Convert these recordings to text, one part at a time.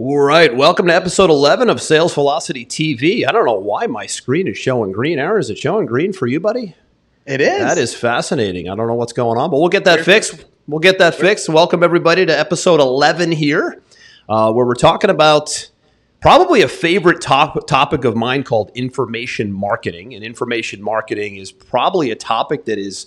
All right, welcome to episode 11 of Sales Velocity TV. I don't know why my screen is showing green. Aaron, is it showing green for you, buddy? It is. That is fascinating. I don't know what's going on, but we'll get that fixed. We'll get that fixed. Welcome everybody to episode 11 here, uh, where we're talking about probably a favorite top, topic of mine called information marketing. And information marketing is probably a topic that is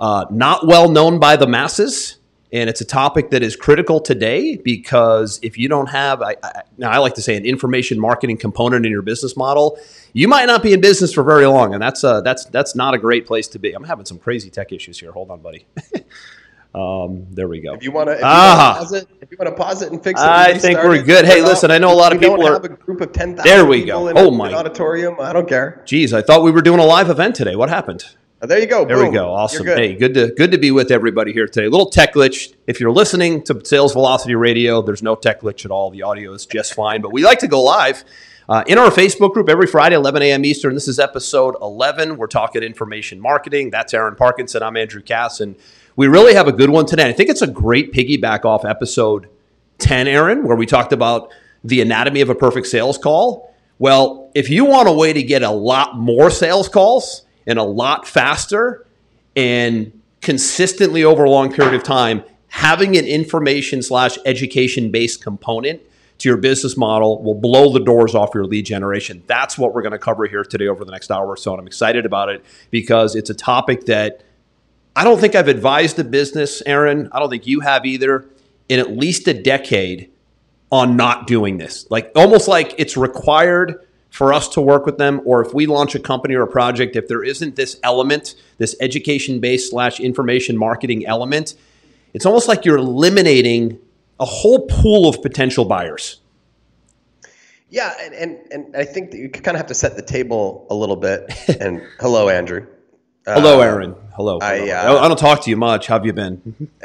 uh, not well known by the masses. And it's a topic that is critical today because if you don't have, I, I, now I like to say, an information marketing component in your business model, you might not be in business for very long, and that's uh, that's that's not a great place to be. I'm having some crazy tech issues here. Hold on, buddy. um, there we go. If you want to, Ah. pause it, if you want to pause it and fix it, I think we're good. Hey, listen, I know a lot of people are- have a group of ten thousand. There we go. people In Oh, my- an auditorium. I don't care. Geez, I thought we were doing a live event today. What happened? Oh, there you go. There Boom. we go. Awesome. Good. Hey, good to good to be with everybody here today. A little tech glitch. If you're listening to Sales Velocity Radio, there's no tech glitch at all. The audio is just fine. But we like to go live uh, in our Facebook group every Friday, 11 a.m. Eastern. This is episode 11. We're talking information marketing. That's Aaron Parkinson. I'm Andrew Cass, and we really have a good one today. I think it's a great piggyback off episode 10, Aaron, where we talked about the anatomy of a perfect sales call. Well, if you want a way to get a lot more sales calls and a lot faster and consistently over a long period of time, having an information slash education based component to your business model will blow the doors off your lead generation. That's what we're going to cover here today over the next hour or so. And I'm excited about it because it's a topic that I don't think I've advised a business, Aaron. I don't think you have either, in at least a decade on not doing this. Like almost like it's required for us to work with them, or if we launch a company or a project, if there isn't this element, this education based slash information marketing element, it's almost like you're eliminating a whole pool of potential buyers. Yeah, and, and and I think that you kind of have to set the table a little bit. and hello, Andrew. Hello, Uh, Aaron. Hello. I, Hello. uh, I don't- I don't talk to you much. How have you been?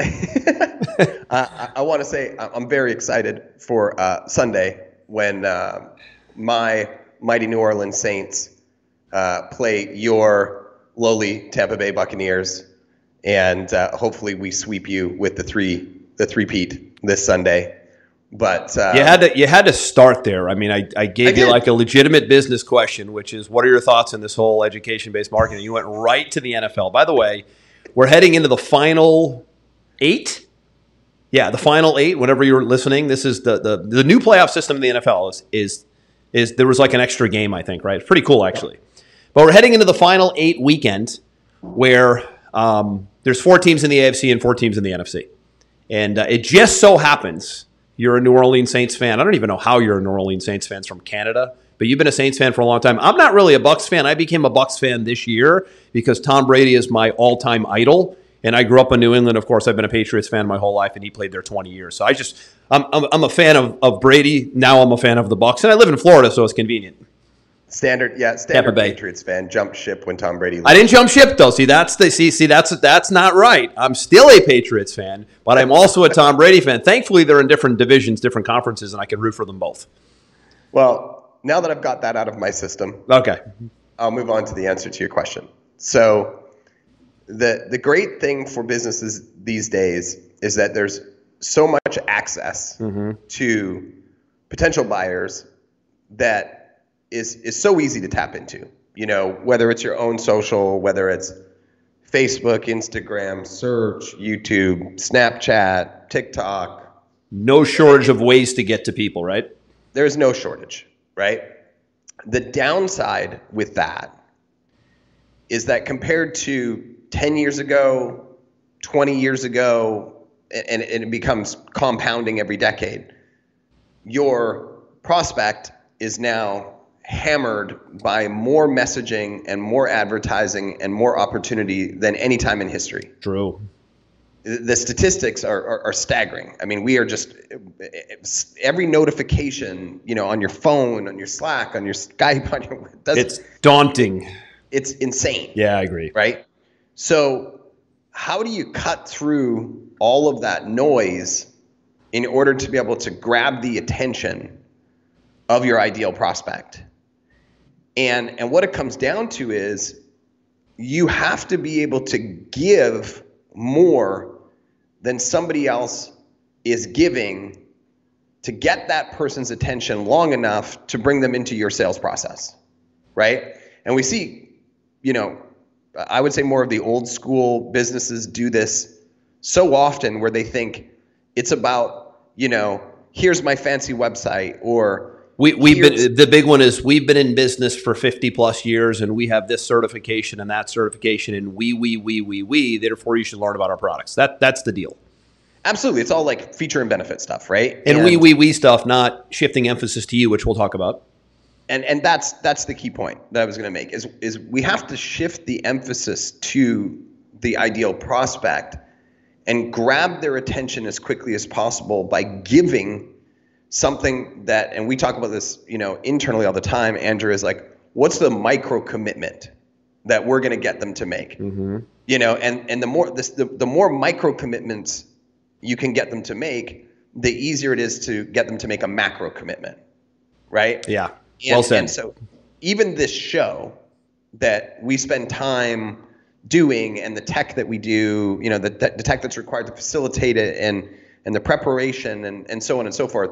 I, I want to say I'm very excited for uh, Sunday when uh, my mighty New Orleans Saints uh, play your lowly Tampa Bay Buccaneers, and uh, hopefully we sweep you with the three the three peat this Sunday. But uh, You had to you had to start there. I mean, I, I gave I you did. like a legitimate business question, which is what are your thoughts on this whole education based marketing? You went right to the NFL. By the way, we're heading into the final eight. Yeah, the final eight. Whenever you're listening, this is the the, the new playoff system in the NFL is is is there was like an extra game, I think, right? It's pretty cool actually. But we're heading into the final eight weekend where um, there's four teams in the AFC and four teams in the NFC. And uh, it just so happens you're a New Orleans Saints fan. I don't even know how you're a New Orleans Saints fan from Canada, but you've been a Saints fan for a long time. I'm not really a Bucs fan. I became a Bucs fan this year because Tom Brady is my all-time idol. And I grew up in New England. Of course, I've been a Patriots fan my whole life, and he played there 20 years. So I just, I'm, I'm, I'm a fan of, of Brady. Now I'm a fan of the Bucs, and I live in Florida, so it's convenient. standard, yeah, standard Patriots fan jumped ship when Tom Brady. I didn't jump ship though. See, that's the see, see, that's that's not right. I'm still a Patriots fan, but I'm also a Tom Brady fan. Thankfully, they're in different divisions, different conferences, and I can root for them both. well, now that I've got that out of my system, Okay. I'll move on to the answer to your question. So, the the great thing for businesses these days is that there's so much access mm-hmm. to potential buyers that is is so easy to tap into. You know, whether it's your own social, whether it's Facebook, Instagram, search, YouTube, Snapchat, TikTok, No shortage of ways to get to people, right? there's no shortage, right? The downside with that is that compared to 10 years ago, 20 years ago, and, and it becomes compounding every decade, your prospect is now hammered by more messaging and more advertising and more opportunity than any time in history. True. the statistics are, are, are, staggering. I mean, we are just every notification, you know, on your phone, on your Slack, on your Skype, on your it's daunting. It's insane. Yeah, I agree. Right. So, how do you cut through all of that noise in order to be able to grab the attention of your ideal prospect? And and what it comes down to is you have to be able to give more than somebody else is giving to get that person's attention long enough to bring them into your sales process, right? And we see, you know, I would say more of the old school businesses do this so often where they think it's about, you know, here's my fancy website or we, we've been the big one is we've been in business for 50 plus years and we have this certification and that certification and we we we we we therefore you should learn about our products. That that's the deal. Absolutely. It's all like feature and benefit stuff right? And, and we we we stuff not shifting emphasis to you which we'll talk about and and that's that's the key point that I was going to make is is we have to shift the emphasis to the ideal prospect and grab their attention as quickly as possible by giving something that, and we talk about this, you know, internally all the time, Andrew, is like, what's the micro commitment that we're going to get them to make? Mm-hmm. You know, and and the more this, the the more micro commitments you can get them to make, the easier it is to get them to make a macro commitment, right? Yeah. And, well said. And so, even this show that we spend time doing, and the tech that we do, you know, the, the tech that's required to facilitate it, and and the preparation, and and so on and so forth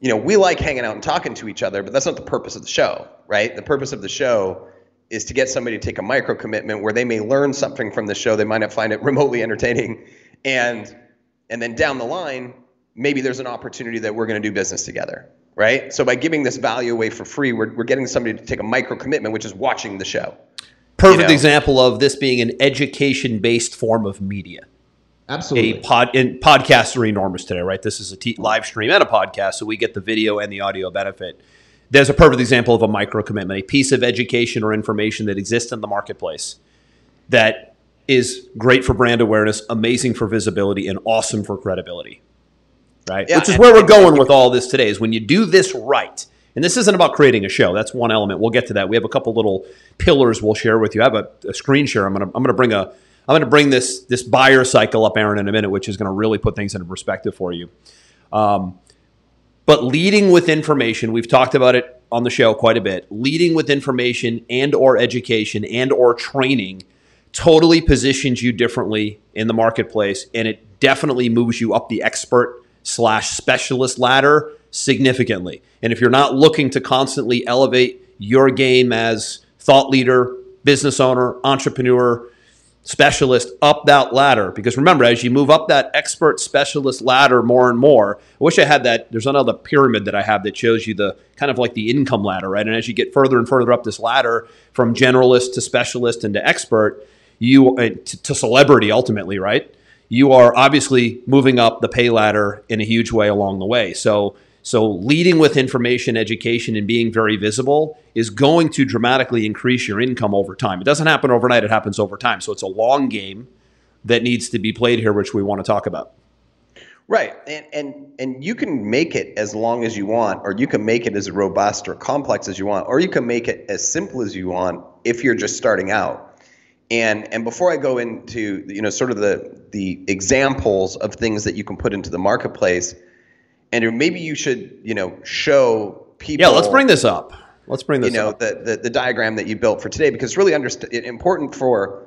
you know, we like hanging out and talking to each other, but that's not the purpose of the show, right? The purpose of the show is to get somebody to take a micro commitment where they may learn something from the show. They might not find it remotely entertaining. And and then down the line, maybe there's an opportunity that we're going to do business together, right? So by giving this value away for free, we're, we're getting somebody to take a micro commitment, which is watching the show. Perfect you know? example of this being an education based form of media. Absolutely. A pod and podcasts are enormous today, right? This is a t- live stream and a podcast, so we get the video and the audio benefit. There's a perfect example of a micro commitment, a piece of education or information that exists in the marketplace that is great for brand awareness, amazing for visibility, and awesome for credibility. Right? Yeah, Which is where we're going with all this today is when you do this right. And this isn't about creating a show. That's one element. We'll get to that. We have a couple little pillars we'll share with you. I have a, a screen share. I'm gonna I'm gonna bring a I'm going to bring this this buyer cycle up, Aaron, in a minute, which is going to really put things into perspective for you. Um, but leading with information, we've talked about it on the show quite a bit. Leading with information and or education and or training totally positions you differently in the marketplace, and it definitely moves you up the expert slash specialist ladder significantly. And if you're not looking to constantly elevate your game as thought leader, business owner, entrepreneur, specialist up that ladder. Because remember, as you move up that expert specialist ladder more and more, I wish I had that. There's another pyramid that I have that shows you the kind of like the income ladder, right? And as you get further and further up this ladder from generalist to specialist and to expert, you to, to celebrity ultimately, right? You are obviously moving up the pay ladder in a huge way along the way. So so, leading with information, education, and being very visible is going to dramatically increase your income over time. It doesn't happen overnight, it happens over time. So, it's a long game that needs to be played here, which we want to talk about. Right. And, and, and you can make it as long as you want, or you can make it as robust or complex as you want, or you can make it as simple as you want if you're just starting out. And, and before I go into you know sort of the, the examples of things that you can put into the marketplace, Andrew, maybe you should, you know, show people. Yeah, let's bring this up. Let's bring this. You know, up. The, the the diagram that you built for today because it's really underst- important for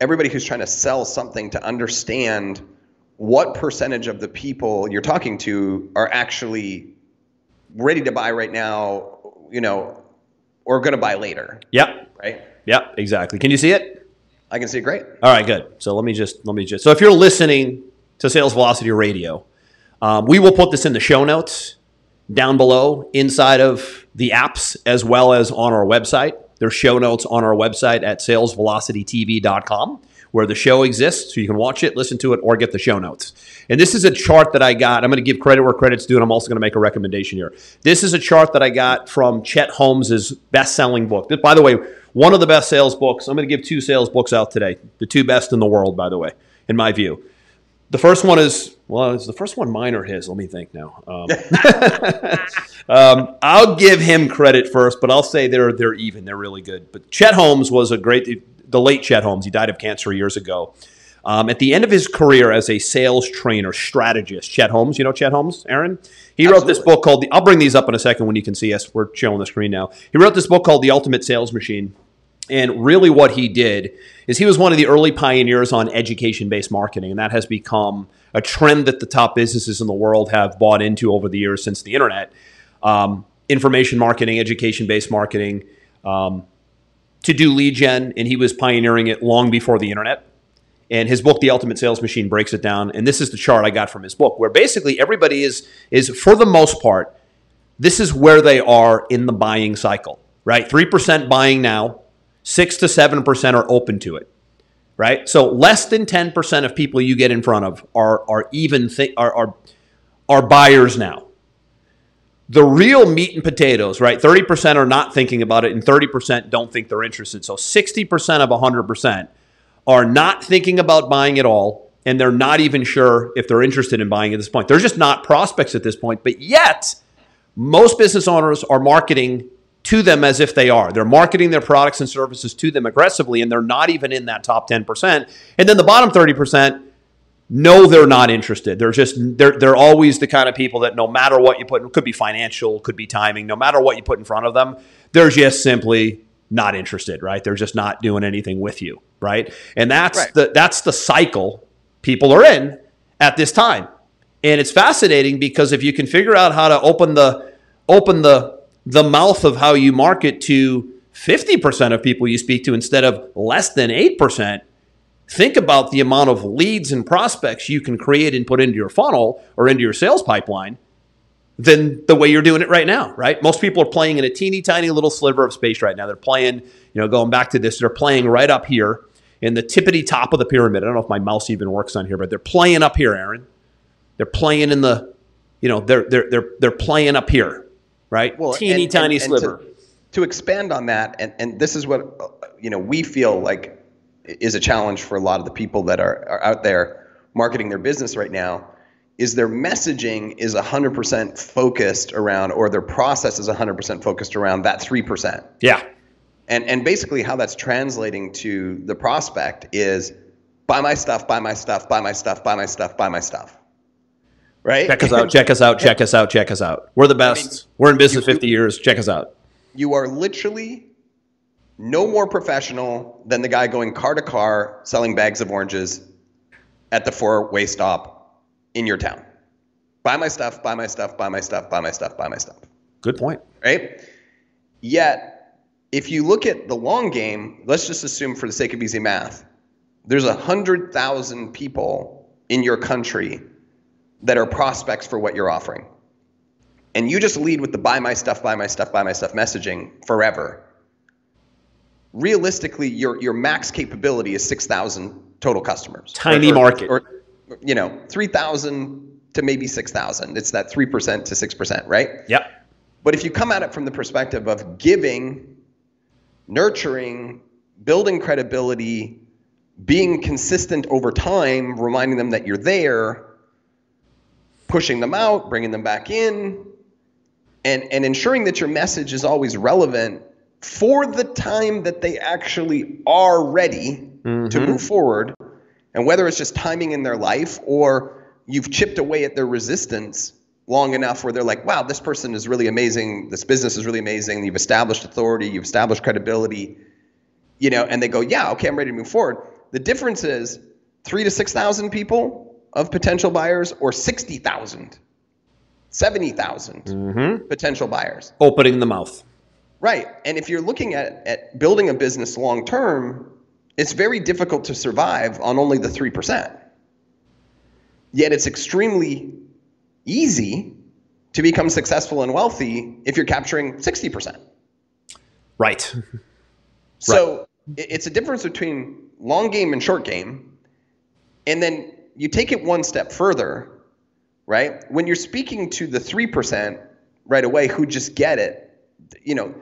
everybody who's trying to sell something to understand what percentage of the people you're talking to are actually ready to buy right now, you know, or going to buy later. Yep. Right. Yep. Exactly. Can you see it? I can see great. All right. Good. So let me just let me just. So if you're listening to Sales Velocity Radio um, we will put this in the show notes down below inside of the apps as well as on our website. There's show notes on our website at salesvelocitytv.com where the show exists so you can watch it, listen to it, or get the show notes. And this is a chart that I got. I'm going to give credit where credit's due, and I'm also going to make a recommendation here. This is a chart that I got from Chet Holmes's best-selling book. By the way, one of the best sales books. I'm going to give two sales books out today. The two best in the world, by the way, in my view. The first one is well, is the first one mine or his? Let me think now. Um, um, I'll give him credit first, but I'll say they're they're even. They're really good. But Chet Holmes was a great, the late Chet Holmes. He died of cancer years ago. Um, at the end of his career as a sales trainer strategist, Chet Holmes, you know Chet Holmes, Aaron? He wrote this book called the, I'll bring these up in a second when you can see us. We're showing the screen now. He wrote this book called The Ultimate Sales Machine. And really, what he did is he was one of the early pioneers on education based marketing. And that has become a trend that the top businesses in the world have bought into over the years since the internet. Um, information marketing, education based marketing, um, to do lead gen. And he was pioneering it long before the internet. And his book, The Ultimate Sales Machine, breaks it down. And this is the chart I got from his book, where basically everybody is, is for the most part, this is where they are in the buying cycle, right? 3% buying now, 6 to 7% are open to it, right? So less than 10% of people you get in front of are, are even th- are, are, are buyers now. The real meat and potatoes, right? 30% are not thinking about it and 30% don't think they're interested. So 60% of 100% are not thinking about buying at all, and they're not even sure if they're interested in buying at this point. They're just not prospects at this point, but yet most business owners are marketing to them as if they are. They're marketing their products and services to them aggressively, and they're not even in that top 10%. And then the bottom 30%, no, they're not interested. They're just they're they're always the kind of people that no matter what you put, it could be financial, could be timing, no matter what you put in front of them, they're just simply not interested, right? They're just not doing anything with you, right? And that's right. the that's the cycle people are in at this time. And it's fascinating because if you can figure out how to open the open the the mouth of how you market to 50% of people you speak to instead of less than 8%, think about the amount of leads and prospects you can create and put into your funnel or into your sales pipeline than the way you're doing it right now, right? Most people are playing in a teeny tiny little sliver of space right now. They're playing, you know, going back to this, they're playing right up here in the tippity top of the pyramid. I don't know if my mouse even works on here, but they're playing up here, Aaron. They're playing in the, you know, they're they're they're they're playing up here, right? Well, teeny and, tiny and, sliver. To, to, expand on that, and and this is what you know we feel like is a challenge for a lot of the people that are, are out there marketing their business right now is their messaging is 100% focused around or their process is 100% focused around that 3%. Yeah. And and basically how that's translating to the prospect is buy my stuff, buy my stuff, buy my stuff, buy my stuff, buy my stuff. Right? Check us out, check us out, check us out, check us out. We're the best. I mean, We're in business you, 50 years. Check us out. You are literally no more professional than the guy going car to car selling bags of oranges at the four-way stop in your town. Buy my stuff, buy my stuff, buy my stuff, buy my stuff, buy my stuff. Good point. Right? Yet, if you look at the long game, let's just assume for the sake of easy math, there's a 100,000 people in your country that are prospects for what you're offering. And you just lead with the buy my stuff, buy my stuff, buy my stuff messaging forever. Realistically, your, your max capability is 6,000 total customers. Tiny or, market. Or, you know, 3,000 to maybe 6,000. It's that 3% to 6%, right? Yep. But if you come at it from the perspective of giving, nurturing, building credibility, being consistent over time, reminding them that you're there, pushing them out, bringing them back in, and, and ensuring that your message is always relevant for the time that they actually are ready mm-hmm. to move forward, and whether it's just timing in their life or you've chipped away at their resistance long enough where they're like, wow, this person is really amazing. This business is really amazing. You've established authority, you've established credibility, you know, and they go, yeah, okay, I'm ready to move forward. The difference is three to 6,000 people of potential buyers or 60,000, 70,000 mm-hmm. potential buyers. Opening the mouth. Right. And if you're looking at, at building a business long term, it's very difficult to survive on only the 3%. Yet it's extremely easy to become successful and wealthy if you're capturing 60%. Right. So right. it's a difference between long game and short game. And then you take it one step further, right? When you're speaking to the 3% right away who just get it, you know,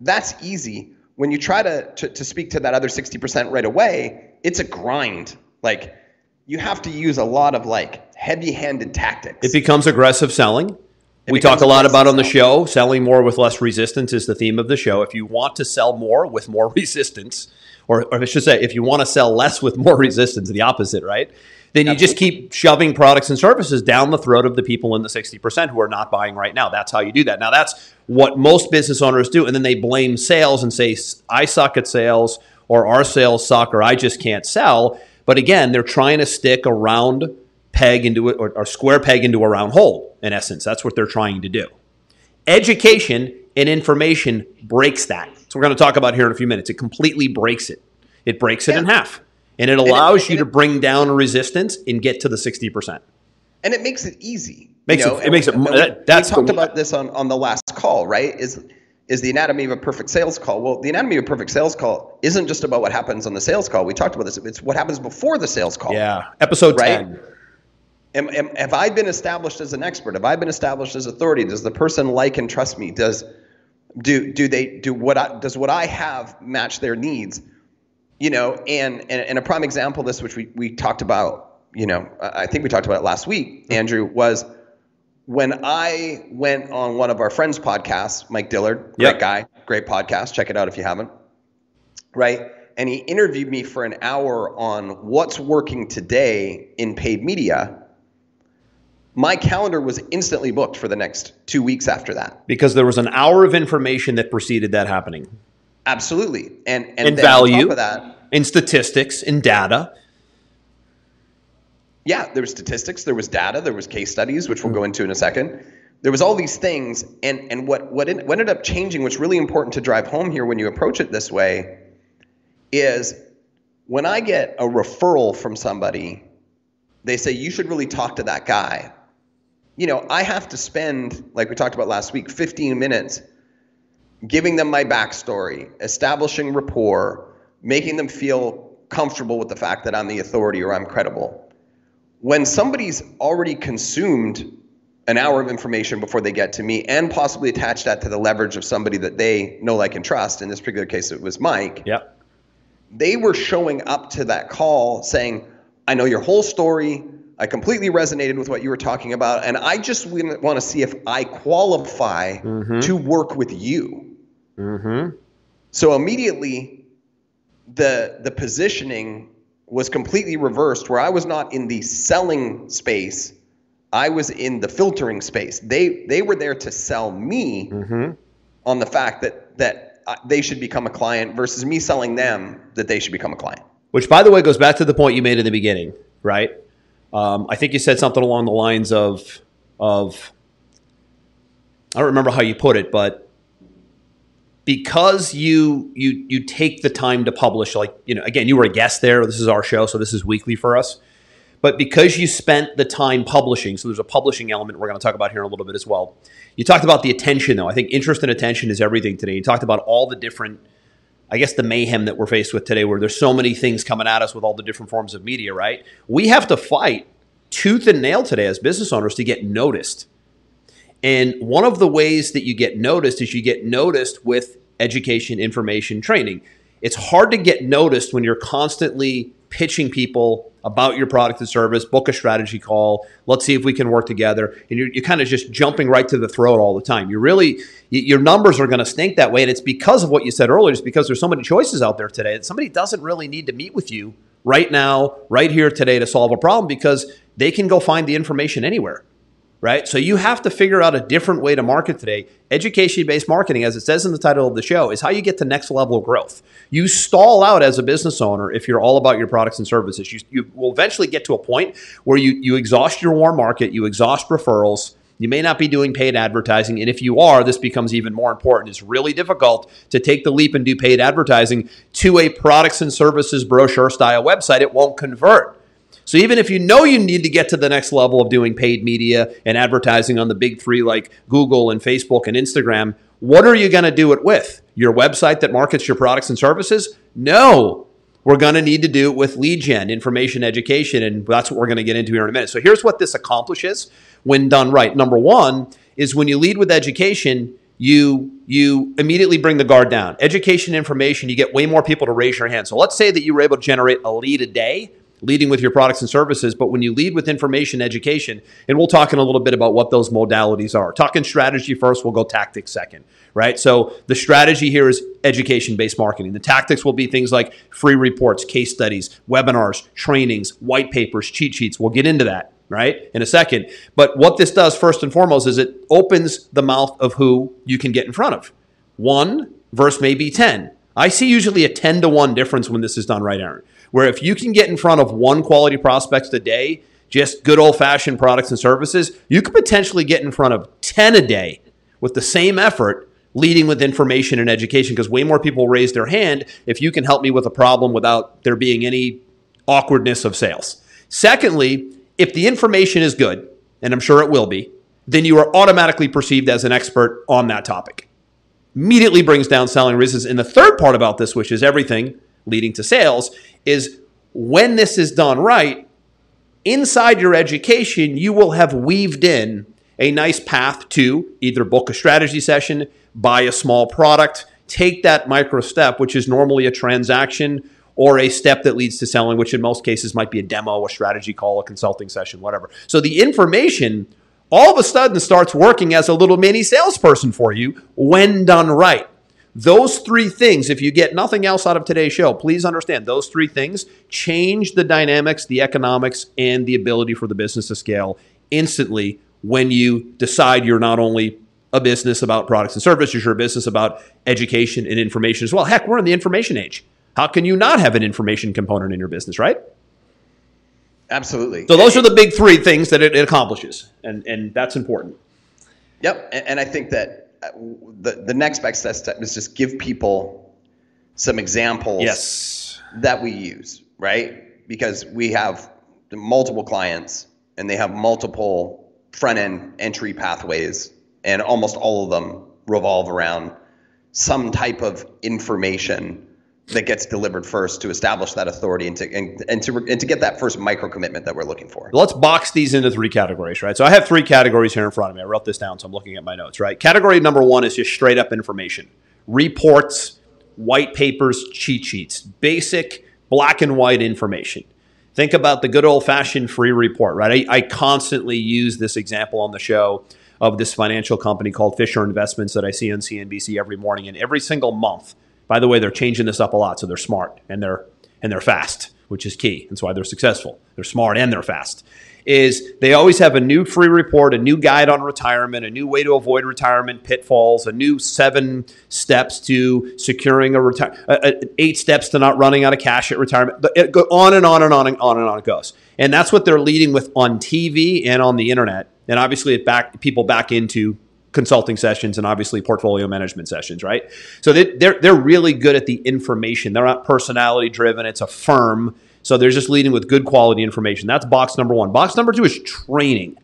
that's easy when you try to, to, to speak to that other 60% right away, it's a grind. Like you have to use a lot of like heavy-handed tactics. It becomes aggressive selling. we talk a lot about on the show. Selling more with less resistance is the theme of the show. If you want to sell more with more resistance, or, or I should say, if you want to sell less with more resistance, the opposite, right? Then you just keep shoving products and services down the throat of the people in the 60% who are not buying right now. That's how you do that. Now, that's what most business owners do. And then they blame sales and say, I suck at sales, or our sales suck, or I just can't sell. But again, they're trying to stick a round peg into it, or, or square peg into a round hole, in essence. That's what they're trying to do. Education and information breaks that. So we're going to talk about here in a few minutes. It completely breaks it. It breaks it in half. And it allows you and to bring down a resistance and get to the 60%. and it makes it easy. Makes you it- know, it makes it- and we- that- that's we talked the- about this on, on the last call, right? Is is the anatomy of a perfect sales call? Well, the anatomy of a perfect sales call isn't just about what happens on the sales call. We talked about this. It's what happens before the sales call. Yeah. Episode Right? 10. Am, am, have I been established as an expert? Have I been established as authority? Does the person like and trust me? Does do do they do what I, does what I have match their needs? You know, and and, and a prime example of this, which we we talked about, you know, I think we talked about it last week, Andrew, was when I went on one of our friends' podcasts, Mike Dillard, great Yep. guy, great podcast. Check it out if you haven't. Right. And he interviewed me for an hour on what's working today in paid media. My calendar was instantly booked for the next two weeks after that. Because there was an hour of information that preceded that happening Absolutely. And and, And value. of that, in statistics, in data. yeah, there was statistics, there was data, there was case studies, which we'll go into in a second. There was all these things, and and what what, en- what ended up changing, what's really important to drive home here when you approach it this way, is when I get a referral from somebody, they say you should really talk to that guy. You know, I have to spend, like we talked about last week, 15 minutes giving them my backstory, establishing rapport, making them feel comfortable with the fact that I'm the authority or I'm credible. When somebody's already consumed an hour of information before they get to me and possibly attach that to the leverage of somebody that they know, like, and trust, in this particular case, it was Mike, Yep. they were showing up to that call saying, I know your whole story. I completely resonated with what you were talking about. And I just want to see if I qualify mm-hmm. to work with you. So immediately, the, the positioning was completely reversed, where I was not in the selling space. I was in the filtering space. They they were there to sell me on the fact that that they should become a client versus me selling them that they should become a client. Which, by the way, goes back to the point you made in the beginning, right? Um, I think you said something along the lines of, of I don't remember how you put it, but because you you you take the time to publish, like you know, again, you were a guest there. This is our show, so this is weekly for us. But because you spent the time publishing, so there's a publishing element we're going to talk about here in a little bit as well. You talked about the attention, though. I think interest and attention is everything today. You talked about all the different I guess the mayhem that we're faced with today, where there's so many things coming at us with all the different forms of media, right? We have to fight tooth and nail today as business owners to get noticed. And one of the ways that you get noticed is you get noticed with education, information, training. It's hard to get noticed when you're constantly pitching people about your product and service, book a strategy call, let's see if we can work together. And you're, you're kind of just jumping right to the throat all the time. You really, your numbers are going to stink that way. And it's because of what you said earlier, it's because there's so many choices out there today that somebody doesn't really need to meet with you right now, right here today to solve a problem because they can go find the information anywhere right? So you have to figure out a different way to market today. Education based marketing, as it says in the title of the show, is how you get to next level growth. You stall out as a business owner if you're all about your products and services. You, you will eventually get to a point where you, you exhaust your warm market, you exhaust referrals. You may not be doing paid advertising. And if you are, this becomes even more important. It's really difficult to take the leap and do paid advertising to a products and services brochure style website. It won't convert. So even if you know you need to get to the next level of doing paid media and advertising on the big three like Google and Facebook and Instagram, what are you going to do it with? Your website that markets your products and services? No. We're going to need to do it with lead gen, information education, and that's what we're going to get into here in a minute. So here's what this accomplishes when done right. Number one is when you lead with education, you you immediately bring the guard down. Education, information, you get way more people to raise your hand. So let's say that you were able to generate a lead a day leading with your products and services. But when you lead with information education, and we'll talk in a little bit about what those modalities are. Talking strategy first, we'll go tactics second, right? So the strategy here is education based marketing. The tactics will be things like free reports, case studies, webinars, trainings, white papers, cheat sheets. We'll get into that right, in a second. But what this does, first and foremost, is it opens the mouth of who you can get in front of. One verse maybe 10. I see usually a 10 to 1 difference when this is done right, Aaron. Where if you can get in front of one quality prospects a day, just good old fashioned products and services, you could potentially get in front of 10 a day with the same effort leading with information and education because way more people raise their hand if you can help me with a problem without there being any awkwardness of sales. Secondly, if the information is good, and I'm sure it will be, then you are automatically perceived as an expert on that topic. Immediately brings down selling resistance. And the third part about this, which is everything leading to sales, is when this is done right, inside your education, you will have weaved in a nice path to either book a strategy session, buy a small product, take that micro step, which is normally a transaction or a step that leads to selling, which in most cases might be a demo, a strategy call, a consulting session, whatever. So the information all of a sudden starts working as a little mini salesperson for you when done right. Those three things, if you get nothing else out of today's show, please understand those three things change the dynamics, the economics, and the ability for the business to scale instantly when you decide you're not only a business about products and services, you're a business about education and information as well. Heck, we're in the information age. How can you not have an information component in your business, right? Absolutely. So those are the big three things that it, accomplishes, and and that's important. Yep, and, and I think that the the next best step is just give people some examples. Yes. That we use, right? Because we have multiple clients and they have multiple front end entry pathways, and almost all of them revolve around some type of information that gets delivered first to establish that authority and to and, and to and to get that first micro commitment that we're looking for. Let's box these into three categories, right? So I have three categories here in front of me. I wrote this down, so I'm looking at my notes, right? Category number one is just straight up information, reports, white papers, cheat sheets, basic black and white information. Think about the good old fashioned free report, right? I, I constantly use this example on the show of this financial company called Fisher Investments that I see on CNBC every morning, and every single month by the way, they're changing this up a lot, so they're smart and they're and they're fast, which is key. That's why they're successful. They're smart and they're fast. Is they always have a new free report, a new guide on retirement, a new way to avoid retirement pitfalls, a new seven steps to securing a retire, eight steps to not running out of cash at retirement. It go on and on and on and on and on it goes. And that's what they're leading with on TV and on the internet. And obviously, it back people back into consulting sessions and obviously portfolio management sessions, right? So they, they're they're really good at the information. They're not personality driven. It's a firm, so they're just leading with good quality information. That's box number one. Box number two is training,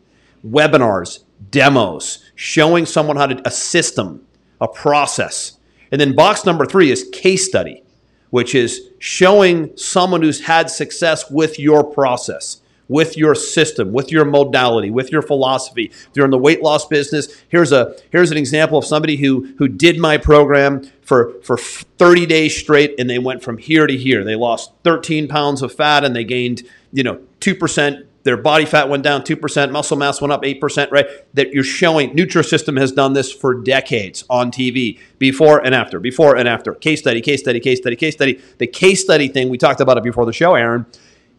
webinars, demos, showing someone how to a system, a process, and then box number three is case study, which is showing someone who's had success with your process with your system, with your modality, with your philosophy. If you're in the weight loss business, here's a here's an example of somebody who who did my program for for 30 days straight and they went from here to here. They lost 13 pounds of fat and they gained, you know, 2% their body fat went down 2%, muscle mass went up 8%, right? That you're showing Nutrisystem has done this for decades on TV, before and after, before and after. Case study, case study, case study, case study. The case study thing, we talked about it before the show, Aaron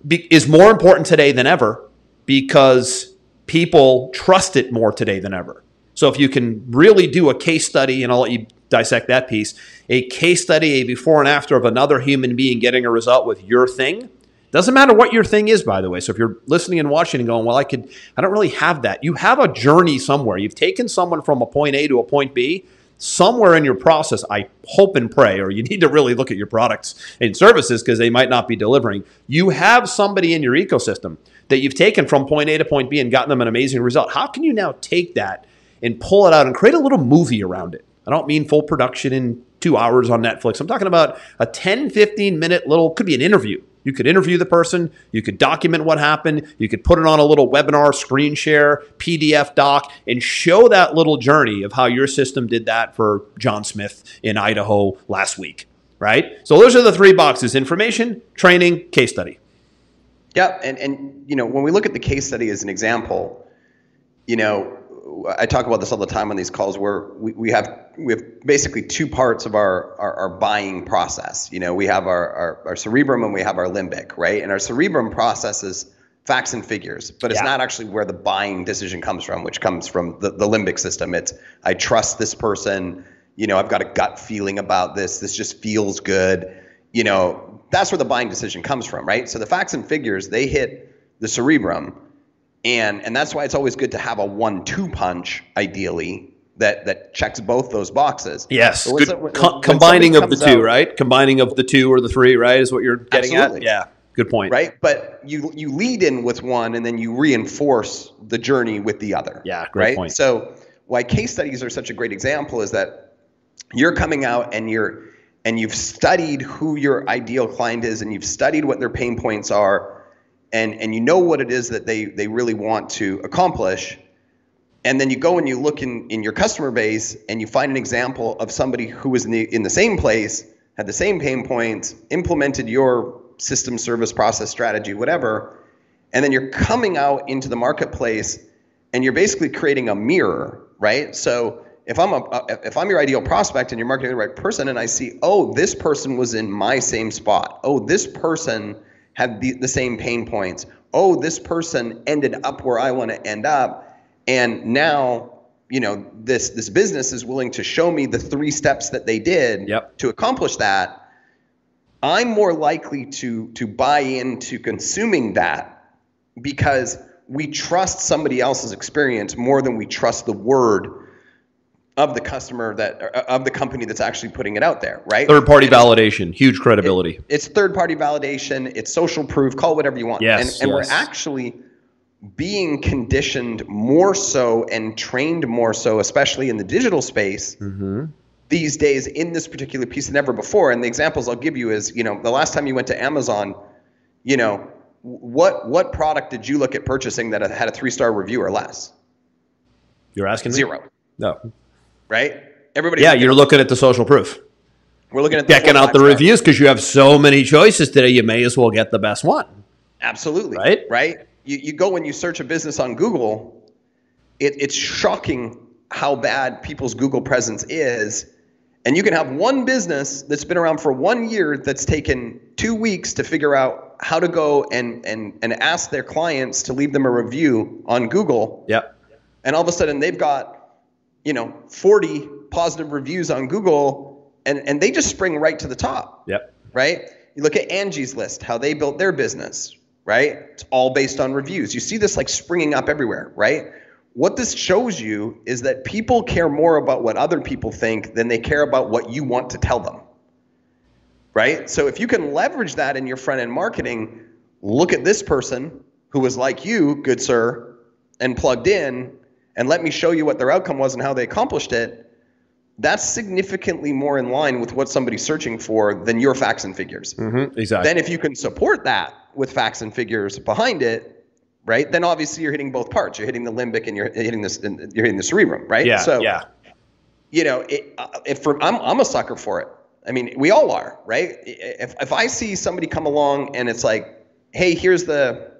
be, is more important today than ever because people trust it more today than ever. So if you can really do a case study, and I'll let you dissect that piece, a case study, a before and after of another human being getting a result with your thing. Doesn't matter what your thing is, by the way. So if you're listening and watching and going, well, I could, I don't really have that. You have a journey somewhere. You've taken someone from a point A to a point B somewhere in your process, I hope and pray, or you need to really look at your products and services because they might not be delivering. You have somebody in your ecosystem that you've taken from point A to point B and gotten them an amazing result. How can you now take that and pull it out and create a little movie around it? I don't mean full production in two hours on Netflix. I'm talking about a 10, 15 minute little, could be an interview you could interview the person, you could document what happened, you could put it on a little webinar, screen share, PDF doc, and show that little journey of how your system did that for John Smith in Idaho last week, right? So those are the three boxes information, training, case study. Yeah, and and you know when we look at the case study as an example, you know I talk about this all the time on these calls where we, we have we have basically two parts of our, our, our buying process. You know, we have our, our, our, cerebrum and we have our limbic, right? And our cerebrum processes facts and figures, but it's yeah. not actually where the buying decision comes from, which comes from the, the limbic system. It's I trust this person, you know, I've got a gut feeling about this, this just feels good. You know, that's where the buying decision comes from, right? So the facts and figures, they hit the cerebrum and and that's why it's always good to have a one-two punch, ideally, that that checks both those boxes. Yes, so good when, Co- when combining of the two, out, right? Combining of the two or the three, right? Is what you're getting absolutely. at. Yeah, good point. Right, but you you lead in with one, and then you reinforce the journey with the other. Yeah, great right? point. So why case studies are such a great example is that you're coming out and you're and you've studied who your ideal client is, and you've studied what their pain points are and and you know what it is that they they really want to accomplish and then you go and you look in in your customer base and you find an example of somebody who was in the in the same place had the same pain points implemented your system service process strategy whatever and then you're coming out into the marketplace and you're basically creating a mirror right? So if I'm a if I'm your ideal prospect and you're marketing the right person and I see oh this person was in my same spot. Oh this person have the, the same pain points. Oh, this person ended up where I want to end up. And now, you know, this this business is willing to show me the three steps that they did yep. to accomplish that. I'm more likely to to buy into consuming that because we trust somebody else's experience more than we trust the word of the customer that uh, of the company that's actually putting it out there, right? Third party validation, huge credibility. It, it's third party validation, it's social proof, call whatever you want. Yes, and, and yes. we're actually being conditioned more so and trained more so, especially in the digital space. Mm-hmm. These days, in this particular piece than ever before, and the examples I'll give you is, you know, the last time you went to Amazon, you know, what what product did you look at purchasing that had a three star review or less? You're asking zero. Me? No right? Everybody. Yeah, you're looking at the social proof. We're looking at checking out the reviews because you have so many choices today. You may as well get the best one. Absolutely. Right. Right. You you go and you search a business on Google. It, it's shocking how bad people's Google presence is. And you can have one business that's been around for one year that's taken two weeks to figure out how to go and and and ask their clients to leave them a review on Google. Yep. And all of a sudden they've got you know 40 positive reviews on Google and and they just spring right to the top. Yep. Right? You look at Angie's list, how they built their business, right? It's all based on reviews. You see this like springing up everywhere, right? What this shows you is that people care more about what other people think than they care about what you want to tell them. Right? So if you can leverage that in your front end marketing, look at this person who was like you, good sir, and plugged in and let me show you what their outcome was and how they accomplished it, that's significantly more in line with what somebody's searching for than your facts and figures. Mm-hmm, exactly. Then if you can support that with facts and figures behind it, right? Then obviously you're hitting both parts. You're hitting the limbic and you're hitting this. You're hitting the cerebrum, right? Yeah. So yeah. You know, it, uh, if for, I'm I'm a sucker for it. I mean, we all are, right? If if I see somebody come along and it's like, hey, here's the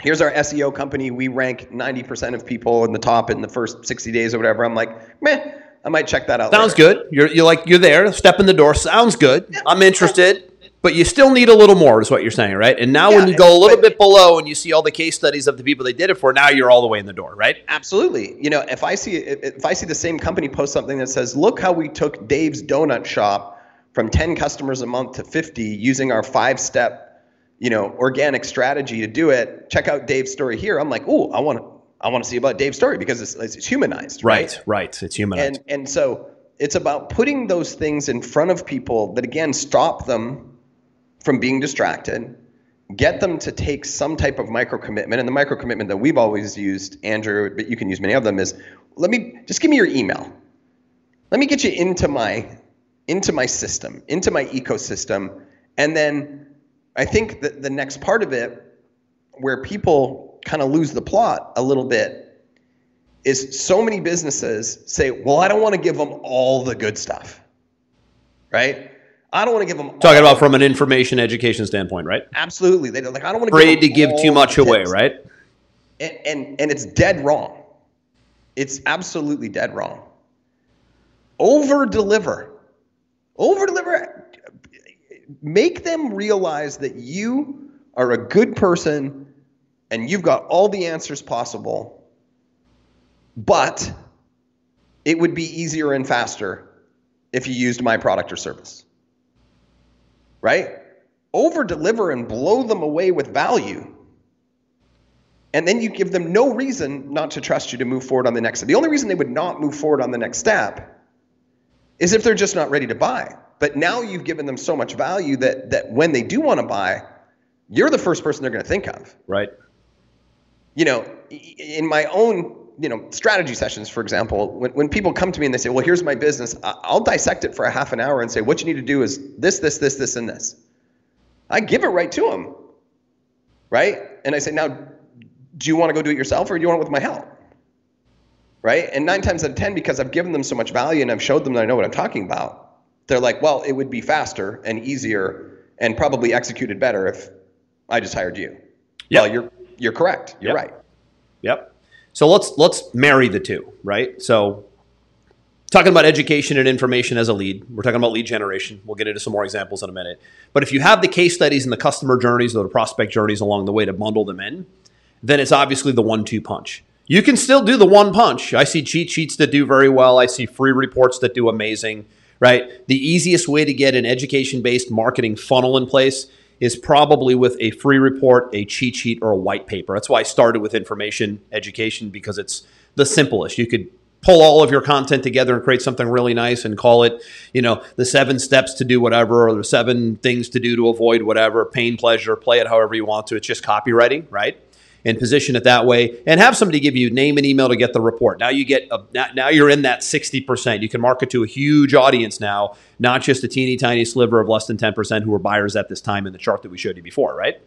here's our SEO company. We rank 90% of people in the top in the first 60 days or whatever. I'm like, meh, I might check that out. Sounds later. good. You're, you're like, you're there, step in the door. Sounds good. Yeah. I'm interested. But you still need a little more, is what you're saying, right? And now, yeah, when you go a little bit below and you see all the case studies of the people they did it for, now you're all the way in the door, right? Absolutely. You know, if I see if I see the same company post something that says, "Look how we took Dave's Donut Shop from 10 customers a month to 50 using our five-step you know, organic strategy to do it. Check out Dave's story here. I'm like, oh, I want to, I want to see about Dave's story because it's, it's humanized. Right, right, right. It's humanized. And and so it's about putting those things in front of people that again stop them from being distracted, get them to take some type of micro commitment. And the micro commitment that we've always used, Andrew, but you can use many of them, is let me just give me your email. Let me get you into my into my system, into my ecosystem, and then I think that the next part of it, where people kind of lose the plot a little bit, is so many businesses say, well, I don't want to give them all the good stuff, right? I don't want to give them Talking about from an information education standpoint, right? absolutely. They don't like. I don't want to Afraid to give give too much away, tips. right? and, and and it's dead wrong. It's absolutely dead wrong. Over deliver, over deliver. Make them realize that you are a good person and you've got all the answers possible. But it would be easier and faster if you used my product or service. Right? Over deliver and blow them away with value and then you give them no reason not to trust you to move forward on the next step. The only reason they would not move forward on the next step is if they're just not ready to buy. But now you've given them so much value that that when they do want to buy, you're the first person they're going to think of. Right. You know, in my own you know strategy sessions, for example, when, when people come to me and they say, "Well, here's my business," I'll dissect it for a half an hour and say, "What you need to do is this, this, this, this, and this." I give it right to them, right? And I say, "Now, do you want to go do it yourself or do you want it with my help? Right? And nine times out of 10, because I've given them so much value and I've showed them that I know what I'm talking about, they're like, well, it would be faster and easier and probably executed better if I just hired you. Yep. Well, you're, you're correct. You're Yep. right. Yep. So let's let's marry the two, right? So talking about education and information as a lead, we're talking about lead generation. We'll get into some more examples in a minute. But if you have the case studies and the customer journeys or the prospect journeys along the way to bundle them in, then it's obviously the one-two punch. You can still do the one punch. I see cheat sheets that do very well. I see free reports that do amazing, right? The easiest way to get an education-based marketing funnel in place is probably with a free report, a cheat sheet, or a white paper. That's why I started with information education because it's the simplest. You could pull all of your content together and create something really nice and call it, you know, the seven steps to do whatever or the seven things to do to avoid whatever, pain, pleasure, play it however you want to. It's just copywriting, right? And position it that way and have somebody give you name and email to get the report. Now you get a, now- you're in that 60%. You can market to a huge audience now, not just a teeny tiny sliver of less than 10% who are buyers at this time in the chart that we showed you before, right?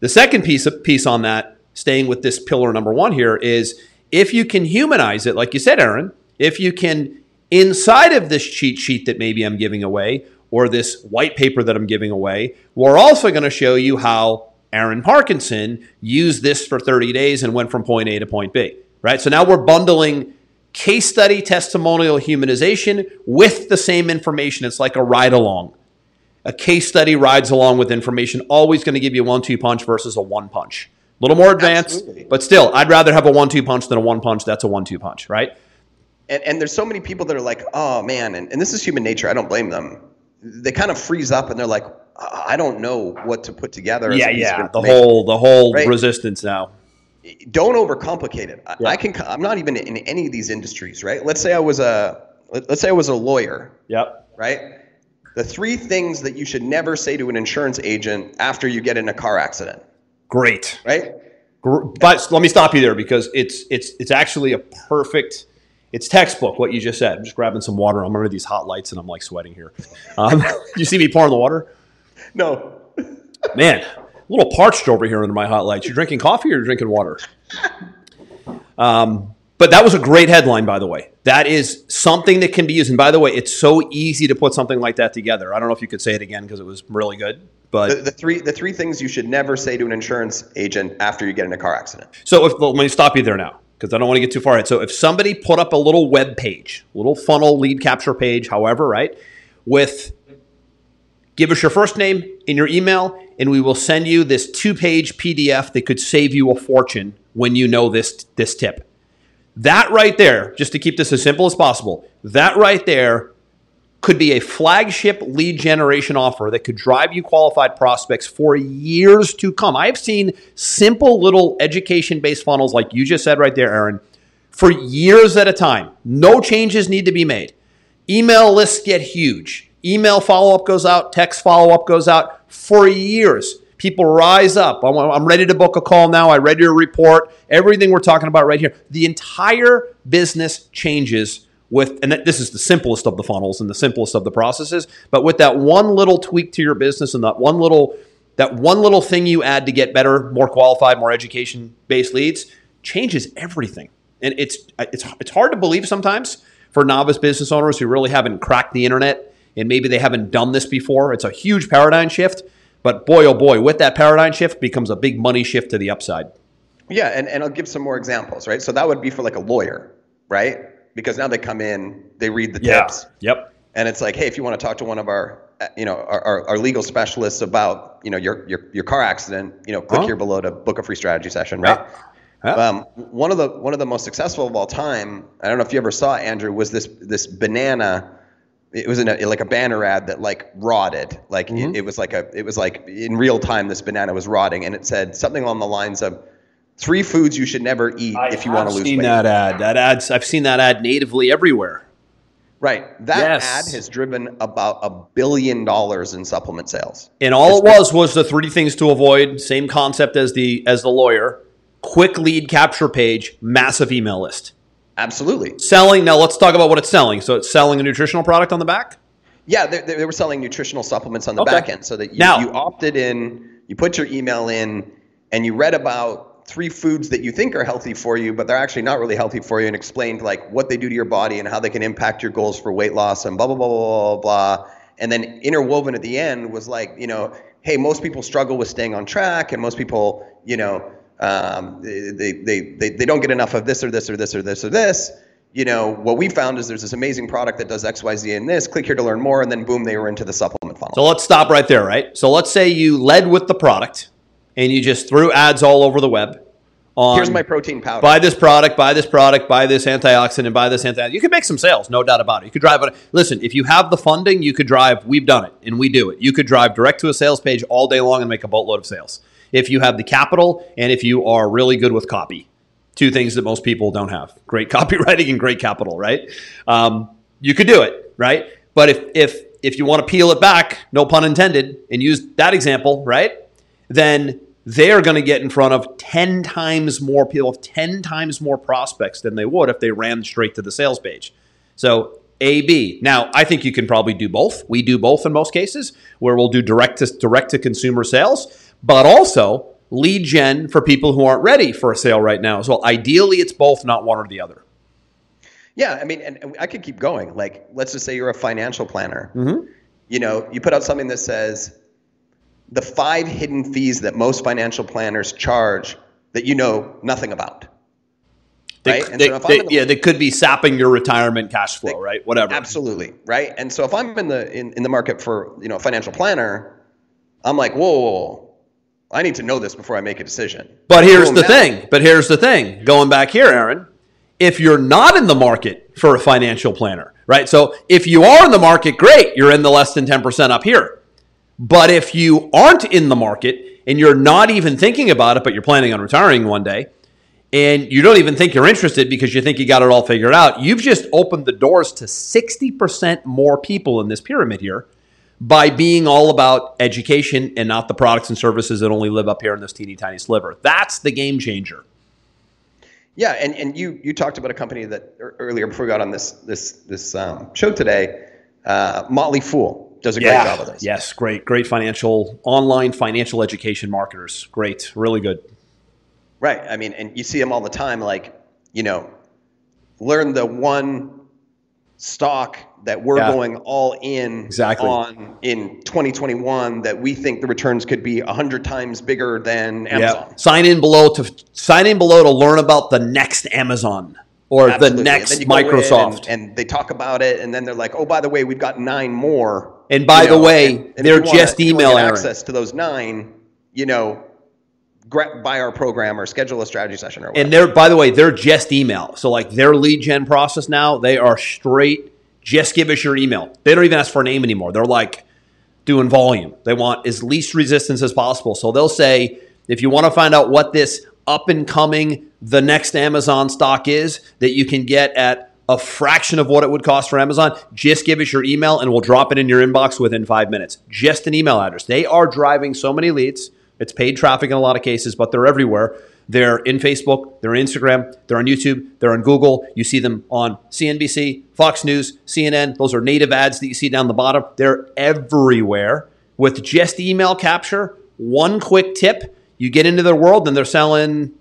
The second piece piece on that, staying with this pillar number one here, is if you can humanize it, like you said, Aaron, if you can inside of this cheat sheet that maybe I'm giving away or this white paper that I'm giving away, we're also going to show you how Aaron Parkinson used this for 30 days and went from point A to point B. Right. So now we're bundling case study testimonial humanization with the same information. It's like a ride along a case study rides along with information, always going to give you a one two punch versus a one punch. A little more advanced, Absolutely. but still, I'd rather have a one two punch than a one punch. That's a one two punch, right? And, and there's so many people that are like, oh man, and, and this is human nature. I don't blame them. They kind of freeze up and they're like, I don't know what to put together. as a piece The whole the whole Right. resistance now. don't overcomplicate it. I, Yeah. I can. I'm not even in any of these industries, right? Let's say I was a. let- Let's say I was a lawyer, Yep. right? The three things that you should never say to an insurance agent after you get in a car accident, Great. right? But let me stop you there because it's it's it's actually a perfect. It's textbook what you just said. I'm just grabbing some water. I'm under these hot lights and I'm like sweating here. Um, you see me pouring the water? No, Man, a little parched over here under my hot lights. You're drinking coffee or you're drinking water? Um, but that was a great headline, by the way. That is something that can be used. And by the way, it's so easy to put something like that together. I don't know if you could say it again because it was really good. the, But the three the three things you should never say to an insurance agent after you get in a car accident. so if, let me stop you there now because I don't want to get too far ahead. So if somebody put up a little web page, little funnel lead capture page, however, right, with give us your first name in your email, and we will send you this two-page PDF that could save you a fortune when you know this this tip. That right there, just to keep this as simple as possible, that right there could be a flagship lead generation offer that could drive you qualified prospects for years to come. I've seen simple little education based funnels like you just said right there, Aaron, for years at a time. No changes need to be made. Email lists get huge. Email follow up goes out, text follow up goes out for years. People rise up. I'm- ready to book a call now. I read your report. Everything we're talking about right here. The entire business changes with, and this is the simplest of the funnels and the simplest of the processes, but with that one little tweak to your business and that one little that one little thing you add to get better, more qualified, more education based leads changes everything. And it's it's it's hard to believe sometimes for novice business owners who really haven't cracked the internet and maybe they haven't done this before. It's a huge paradigm shift, but boy, oh boy, with that paradigm shift becomes a big money shift to the upside. Yeah, and, and I'll give some more examples, right? So that would be for like a lawyer, right? Because now they come in, they read the tips. Yep. And it's like, hey, if you want to talk to one of our, uh, you know, our, our, our legal specialists about, you know, your, your, your car accident, you know, click Huh? here below to book a free strategy session, right? Yeah. Um, one of the one of the most successful of all time. I don't know if you ever saw Andrew. Was this this banana? It was in a, like a banner ad that like rotted. Like Mm-hmm. it, it was like a it was like in real time this banana was rotting, and it said something along the lines of three foods you should never eat if you want to lose weight. I've seen weight. that ad. That ad's I've seen that ad natively everywhere. Right. That Yes. ad has driven about a billion dollars in supplement sales. And all it was was the three things to avoid. Same concept as the as the lawyer. Quick lead capture page, massive email list. Absolutely. Selling. Now let's talk about what it's selling. So it's selling a nutritional product on the back. Yeah, they, they were selling nutritional supplements on the Okay. back end so that you, Now- you opted in, you put your email in, and you read about three foods that you think are healthy for you, but they're actually not really healthy for you, and explained like what they do to your body and how they can impact your goals for weight loss and blah blah blah blah blah blah. And then interwoven at the end was like, you know, hey, most people struggle with staying on track, and most people, you know, um, they, they, they, they don't get enough of this or this or this or this or this. You know, what we found is there's this amazing product that does X, Y, Z, and this. Click here to learn more, and then boom, they were into the supplement funnel. So let's stop right there, right? So let's say you led with the product and you just threw ads all over the web. On Here's my protein powder. buy this product, buy this product, buy this antioxidant, buy this antioxidant. You could make some sales, no doubt about it. You could drive it. Listen, if you have the funding, you could drive. We've done it, and we do it. You could drive direct to a sales page all day long and make a boatload of sales. If you have the capital and if you are really good with copy, two things that most people don't have: great copywriting and great capital. Right? Um, you could do it, right? But if if if you want to peel it back, no pun intended, and use that example, right? Then they're going to get in front of 10 times more people, 10 times more prospects than they would if they ran straight to the sales page. So, A, B. Now, I think you can probably do both. We do both in most cases, where we'll do direct to, direct to consumer sales, but also lead gen for people who aren't ready for a sale right now as well. Ideally, it's both, not one or the other. Yeah, I mean, and, I could keep going. Like, let's just say you're a financial planner. Mm-hmm. You know, you put out something that says the five hidden fees that most financial planners charge that you know nothing about. They, Right? They- so they- the- yeah, they could be sapping your retirement cash flow, right? Whatever. Absolutely, right? And so if I'm in the in, in the market for you know a financial planner, I'm like, whoa, whoa, whoa, I need to know this before I make a decision. But here's the now- thing. But here's the thing. Going back here, Aaron, if you're not in the market for a financial planner, right? So if you are in the market, great, you're in the less than 10% up here. But if you aren't in the market and you're not even thinking about it, but you're planning on retiring one day, and you don't even think you're interested because you think you got it all figured out, you've just opened the doors to 60% more people in this pyramid here by being all about education and not the products and services that only live up here in this teeny tiny sliver. That's the game changer. Yeah, and, and you you talked about a company that earlier before we got on this this this um, show today, uh, Motley Fool does a great job of this. Yes, great, great financial online financial education marketers. Great, really good. Right. I mean, and you see them all the time. Like, you know, learn the one stock that we're Yeah. going all in Exactly. on in 2021 that we think the returns could be hundred times bigger than Amazon. Yeah. Sign in below to sign in below to learn about the next Amazon or Absolutely. the next then you go in Microsoft. and, and they talk about it, and then they're like, "Oh, by the way, we've got nine more." And by You the way, and- and they're just wanna email, access to those nine. You know, buy our program or schedule a strategy session or whatever. And they're, by the way, they're just email. So like their lead gen process now, they are straight. Just give us your email. They don't even ask for a name anymore. They're like doing volume. They want as least resistance as possible. So they'll say, if you want to find out what this up and coming, the next Amazon stock is that you can get at a fraction of what it would cost for Amazon, just give us your email and we'll drop it in your inbox within five minutes. Just an email address. They are driving so many leads. It's paid traffic in a lot of cases, but they're everywhere. They're in Facebook, they're in Instagram, they're on YouTube, they're on Google. You see them on CNBC, Fox News, CNN. Those are native ads that you see down the bottom. They're everywhere. With just email capture, one quick tip, you get into their world and they're selling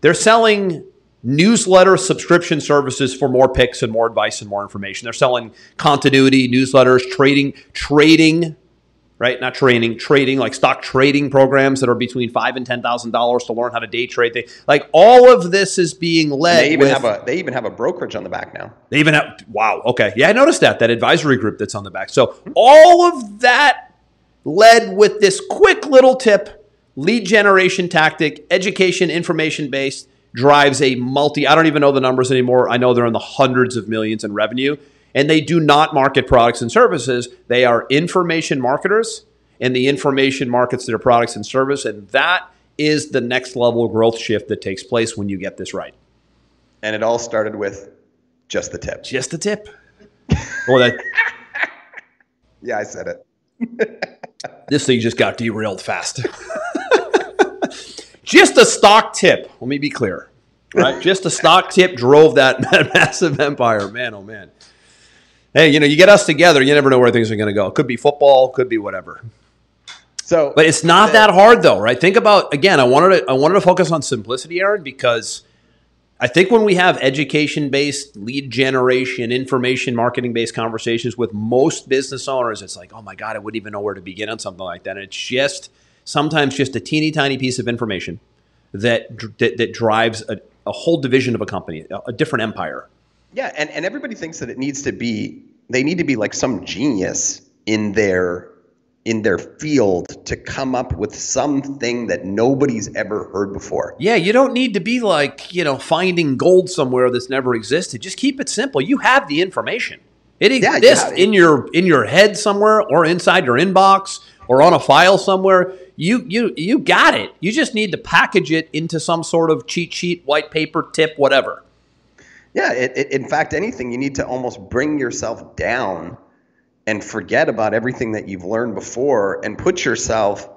they're selling newsletter subscription services for more picks and more advice and more information. They're selling continuity, newsletters, trading, trading right? Not training, trading, like stock trading programs that are between five and ten thousand dollars to learn how to day trade. They, like all of this is being led. They even with, have a they even have a brokerage on the back now. They even have wow, okay, yeah, I noticed that that advisory group that's on the back. So all of that led with this quick little tip: lead generation tactic, education, information based. Drives a multi, I don't even know the numbers anymore. I know they're in the hundreds of millions in revenue and they do not market products and services. They are information marketers, and the information markets their products and service, and that is the next level growth shift that takes place when you get this right. And it all started with just the tip. Just the tip. or that. Yeah, I said it. this thing just got derailed fast. just a stock tip. Let me be clear. Right? Just a stock tip drove that massive empire. Man, oh man hey, you know, you get us together, you never know where things are going to go. It could be football, could be whatever. So, but it's not that hard though, right? Think about again. I wanted to I wanted to focus on simplicity, Aaron, because I think when we have education based, lead generation, information marketing based conversations with most business owners, it's like, oh my god, I wouldn't even know where to begin on something like that. And it's just sometimes just a teeny tiny piece of information that that, that drives a, a whole division of a company, a, a different empire. Yeah, and, and everybody thinks that it needs to be they need to be like some genius in their in their field to come up with something that nobody's ever heard before. Yeah, you don't need to be like, you know, finding gold somewhere that's never existed. Just keep it simple. You have the information. It exists yeah, in your in your head somewhere or inside your inbox or on a file somewhere. You you you got it. You just need to package it into some sort of cheat sheet, white paper, tip, whatever. Yeah, it, it, in fact, anything, you need to almost bring yourself down and forget about everything that you've learned before and put yourself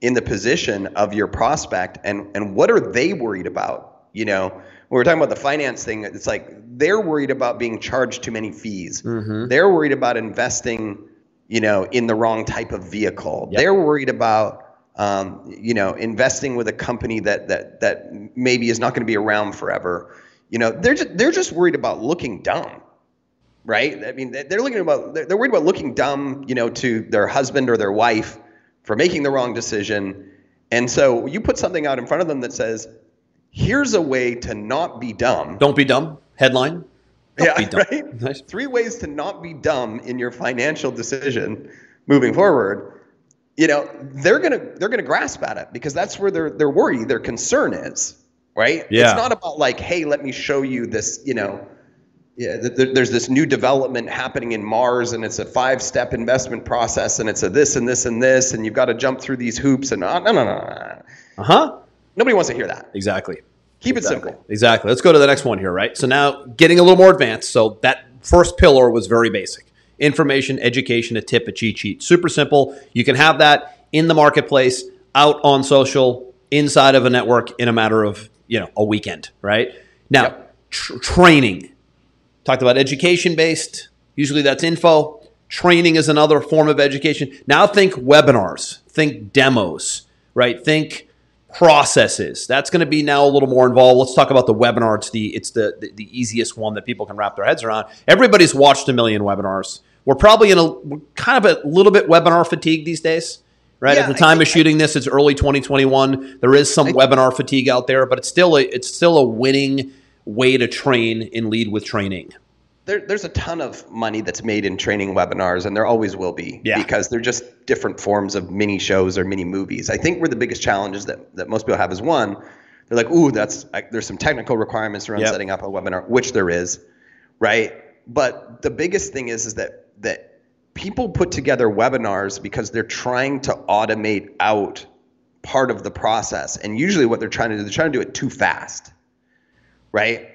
in the position of your prospect and, and what are they worried about? You know, when we're talking about the finance thing, it's like they're worried about being charged too many fees. Mm-hmm. They're worried about investing, you know, in the wrong type of vehicle. Yep. They're worried about um, you know, investing with a company that that that maybe is not going to be around forever. You know, they're just, they're just worried about looking dumb, right? I mean, they're looking about they're worried about looking dumb, you know, to their husband or their wife for making the wrong decision. And so you put something out in front of them that says, "Here's a way to not be dumb." Don't be dumb. Headline. Don't yeah, right. Nice. Three ways to not be dumb in your financial decision moving forward. You know, they're gonna they're gonna grasp at it because that's where their their worry, their concern is right? Yeah. It's not about like, hey, let me show you this, you know, yeah, th- th- there's this new development happening in Mars, and it's a five-step investment process, and it's a this and this and this, and you've got to jump through these hoops, and uh, no, no, no, no. Uh huh. Nobody wants to hear that. Exactly. Keep exactly. it simple. Exactly. Let's go to the next one here, right? So now getting a little more advanced. So that first pillar was very basic: information, education, a tip, a cheat sheet. Super simple. You can have that in the marketplace, out on social, inside of a network in a matter of you know a weekend, right? Now, yep. tr- training. Talked about education based. Usually that's info. Training is another form of education. Now think webinars, think demos, right? Think processes. That's going to be now a little more involved. Let's talk about the webinar. It's the it's the, the, the easiest one that people can wrap their heads around. Everybody's watched a million webinars. We're probably in a kind of a little bit webinar fatigue these days right? Yeah, At the time of shooting this, it's early 2021. There is some I, webinar fatigue out there, but it's still a it's still a winning way to train and lead with training. There, there's a ton of money that's made in training webinars, and there always will be yeah. because they're just different forms of mini shows or mini movies. I think where the biggest challenges that, that most people have is one, they're like, ooh, that's there's some technical requirements around yep. setting up a webinar, which there is, right? But the biggest thing is is that that people put together webinars because they're trying to automate out part of the process. And usually what they're trying to do, they're trying to do it too fast. Right?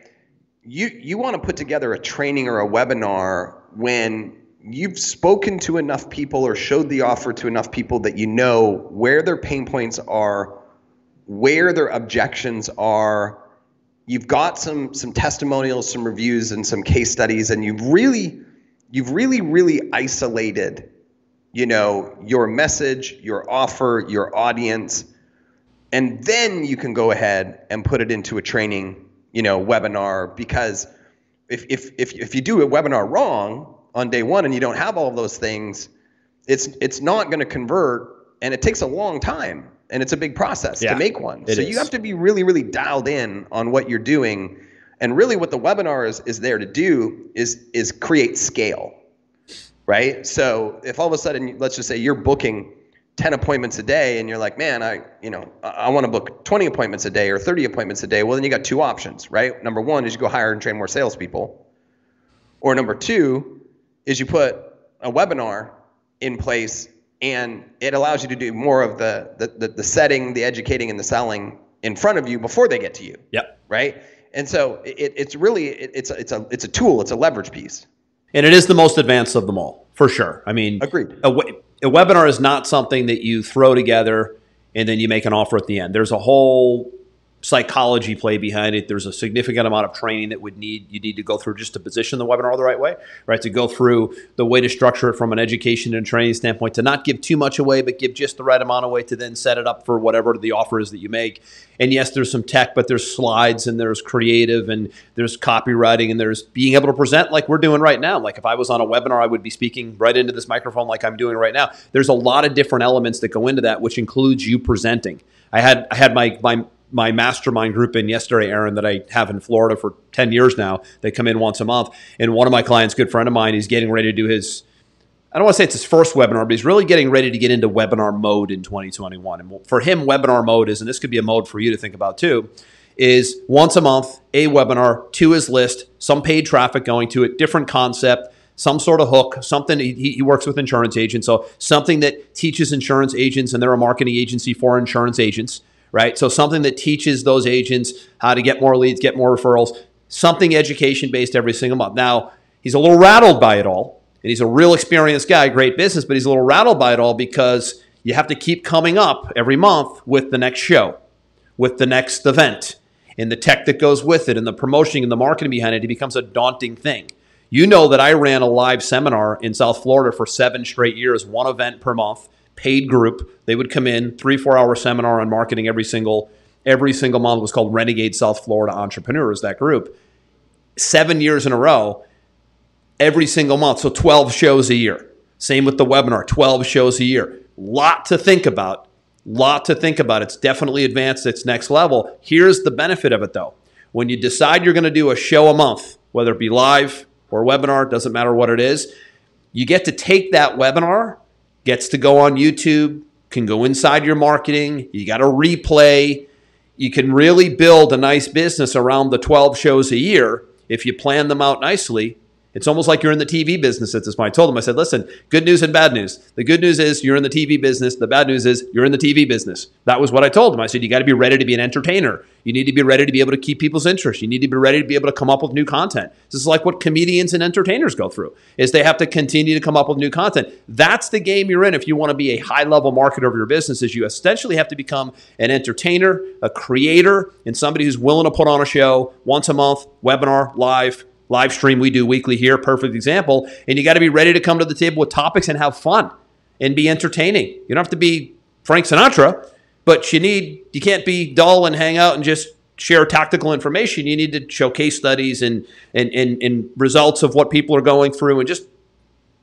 You you want to put together a training or a webinar when you've spoken to enough people or showed the offer to enough people that you know where their pain points are, where their objections are. You've got some some testimonials, some reviews and some case studies and you've really you've really, really isolated, you know, your message, your offer, your audience, and then you can go ahead and put it into a training you know, webinar because if if if if you do a webinar wrong on day one and you don't have all of those things, it's it's not going to convert, and it takes a long time, and it's a big process Yeah, to make one. so is. you have to be really really dialed in on what you're doing, and really what the webinar is is there to do is is create scale, right? So if all of a sudden, let's just say you're booking 10 appointments a day and you're like, man, I, you know, I, I want to book 20 appointments a day or 30 appointments a day. Well, then you got two options, right? Number one is you go hire and train more salespeople. Or number two is you put a webinar in place and it allows you to do more of the, the, the, the setting, the educating, and the selling in front of you before they get to you, Yep. right? And so it, it's really, it, it's, a, it's, a, it's a tool, it's a leverage piece. And it is the most advanced of them all, for sure. I mean, Agreed. A, a webinar is not something that you throw together and then you make an offer at the end. There's a whole psychology play behind it. There's a significant amount of training that would need you need to go through just to position the webinar the right way, right? To go through the way to structure it from an education and training standpoint, to not give too much away, but give just the right amount away to then set it up for whatever the offer is that you make. And yes, there's some tech, but there's slides and there's creative and there's copywriting and there's being able to present like we're doing right now. Like if I was on a webinar, I would be speaking right into this microphone like I'm doing right now. There's a lot of different elements that go into that, which includes you presenting. I had I had my my my mastermind group in yesterday, Aaron, that I have in Florida for 10 years now. They come in once a month. And one of my clients, good friend of mine, he's getting ready to do his, I don't want to say it's his first webinar, but he's really getting ready to get into webinar mode in 2021. And for him, webinar mode is, and this could be a mode for you to think about too, is once a month, a webinar to his list, some paid traffic going to it, different concept, some sort of hook, something. He, he works with insurance agents, so something that teaches insurance agents, and they're a marketing agency for insurance agents, right? So something that teaches those agents how to get more leads, get more referrals, something education based every single month. Now, he's a little rattled by it all, and he's a real experienced guy, great business, but he's a little rattled by it all because you have to keep coming up every month with the next show, with the next event, and the tech that goes with it, and the promotion and the marketing behind it. It becomes a daunting thing. You know that I ran a live seminar in South Florida for seven straight years, one event per month, paid group. They would come in, three, four hour seminar on marketing every single every single month. It was called Renegade South Florida Entrepreneurs, that group. Seven years in a row, every single month. So 12 shows a year. Same with the webinar, 12 shows a year. Lot to think about. Lot to think about. It's definitely advanced. It's next level. Here's the benefit of it though. When you decide you're going to do a show a month, whether it be live or webinar, doesn't matter what it is, you get to take that webinar, gets to go on YouTube, can go inside your marketing. You got a replay. You can really build a nice business around the 12 shows a year if you plan them out nicely. It's almost like you're in the TV business at this point. I told them, I said, listen, good news and bad news. The good news is you're in the TV business. The bad news is you're in the TV business. That was what I told them. I said, you got to be ready to be an entertainer. You need to be ready to be able to keep people's interest. You need to be ready to be able to come up with new content. This is like what comedians and entertainers go through is they have to continue to come up with new content. That's the game you're in if you want to be a high level marketer of your business is you essentially have to become an entertainer, a creator, and somebody who's willing to put on a show once a month, webinar, live, live stream we do weekly here, perfect example. And you got to be ready to come to the table with topics and have fun and be entertaining. You don't have to be Frank Sinatra, but you need you can't be dull and hang out and just share tactical information. You need to show case studies and and and, and results of what people are going through and just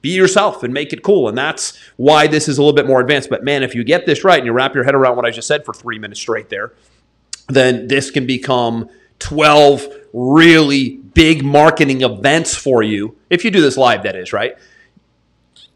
be yourself and make it cool. And that's why this is a little bit more advanced. But man, if you get this right and you wrap your head around what I just said for three minutes straight there, then this can become 12 really big marketing events for you. If you do this live, that is, right?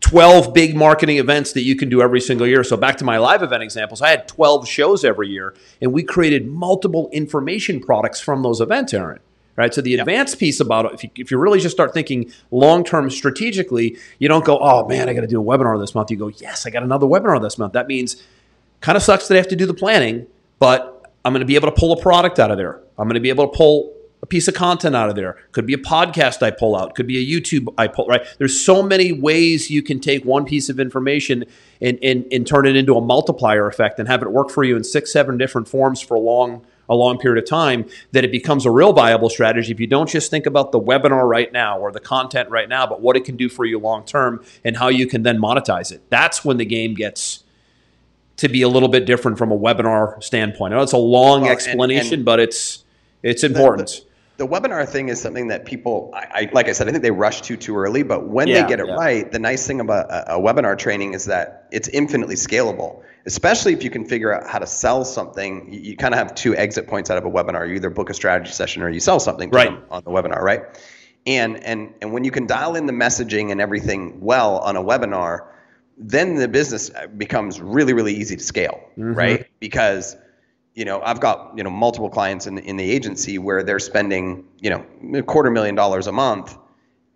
12 big marketing events that you can do every single year. So, back to my live event examples, I had 12 shows every year, and we created multiple information products from those events, Aaron. Right. So, the advanced piece about it, if you, if you really just start thinking long term strategically, you don't go, oh man, I got to do a webinar this month. You go, yes, I got another webinar this month. That means kind of sucks that I have to do the planning, but I'm going to be able to pull a product out of there. I'm going to be able to pull a piece of content out of there. Could be a podcast I pull out. Could be a YouTube I pull, right? There's so many ways you can take one piece of information and, and, and turn it into a multiplier effect and have it work for you in six, seven different forms for a long, a long period of time that it becomes a real viable strategy if you don't just think about the webinar right now or the content right now, but what it can do for you long term and how you can then monetize it. That's when the game gets to be a little bit different from a webinar standpoint. I know it's a long Well, and- explanation, and- but it's It's important. The, the, webinar thing is something that people, I, I, like I said, I think they rush to too early. But when Yeah, they get it yeah. right, the nice thing about a, a webinar training is that it's infinitely scalable. Especially if you can figure out how to sell something, you, you kind of have two exit points out of a webinar. You either book a strategy session or you sell something to Right. them on the webinar, right? And and and when you can dial in the messaging and everything well on a webinar, then the business becomes really really easy to scale, mm-hmm. right? Because you know I've got you know multiple clients in in the agency where they're spending you know a quarter million dollars a month,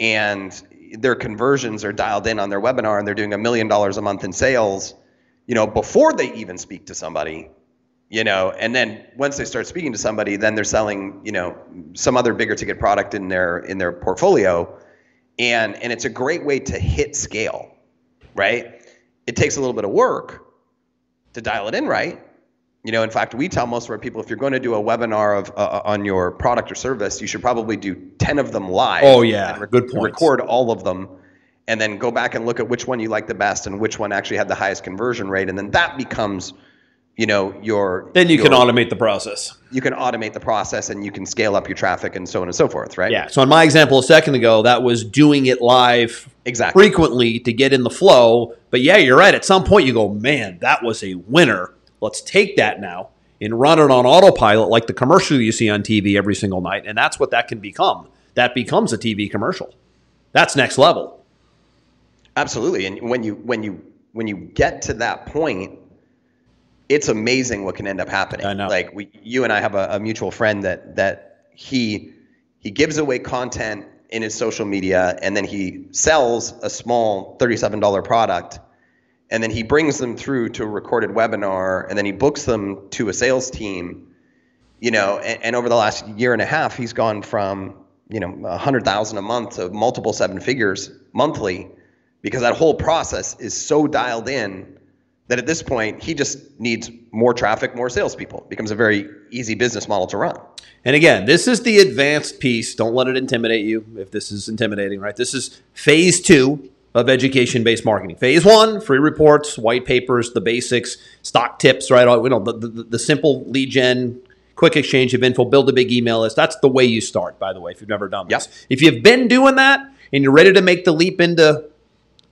and their conversions are dialed in on their webinar, and they're doing a million dollars a month in sales, you know before they even speak to somebody you know and then once they start speaking to somebody then they're selling you know some other bigger ticket product in their in their portfolio. And and it's a great way to hit scale right? It takes a little bit of work to dial it in right you know in fact we tell most of our people if you're going to do a webinar of uh, on your product or service you should probably do 10 of them live Oh, yeah. and Good points. record all of them and then go back and look at which one you like the best and which one actually had the highest conversion rate and then that becomes you know your Then you can automate the process. you can automate the process and you can scale up your traffic and so on and so forth right Yeah. So in my example a second ago, that was doing it live Exactly. frequently to get in the flow. But yeah, you're right. At some point, you go, man, that was a winner. Let's take that now and run it on autopilot like the commercial you see on TV every single night. And that's what that can become. That becomes a TV commercial. That's next level. absolutely and when you when you when you get to that point it's amazing what can end up happening I know. like we you and i have a, a mutual friend that that he he gives away content in his social media and then he sells a small $37 product and then he brings them through to a recorded webinar and then he books them to a sales team you know and, and over the last year and a half he's gone from you know a hundred thousand a month to multiple seven figures monthly because that whole process is so dialed in that at this point he just needs more traffic more salespeople it becomes a very easy business model to run And again, this is the advanced piece. Don't let it intimidate you if this is intimidating, right? This is phase two of education based marketing. Phase one, free reports, white papers, the basics, stock tips, right? All- You know, the, the, the simple lead gen, quick exchange of info, build a big email list. That's the way you start, by the way, if you've never done this. Yep. If you've been doing that and you're ready to make the leap into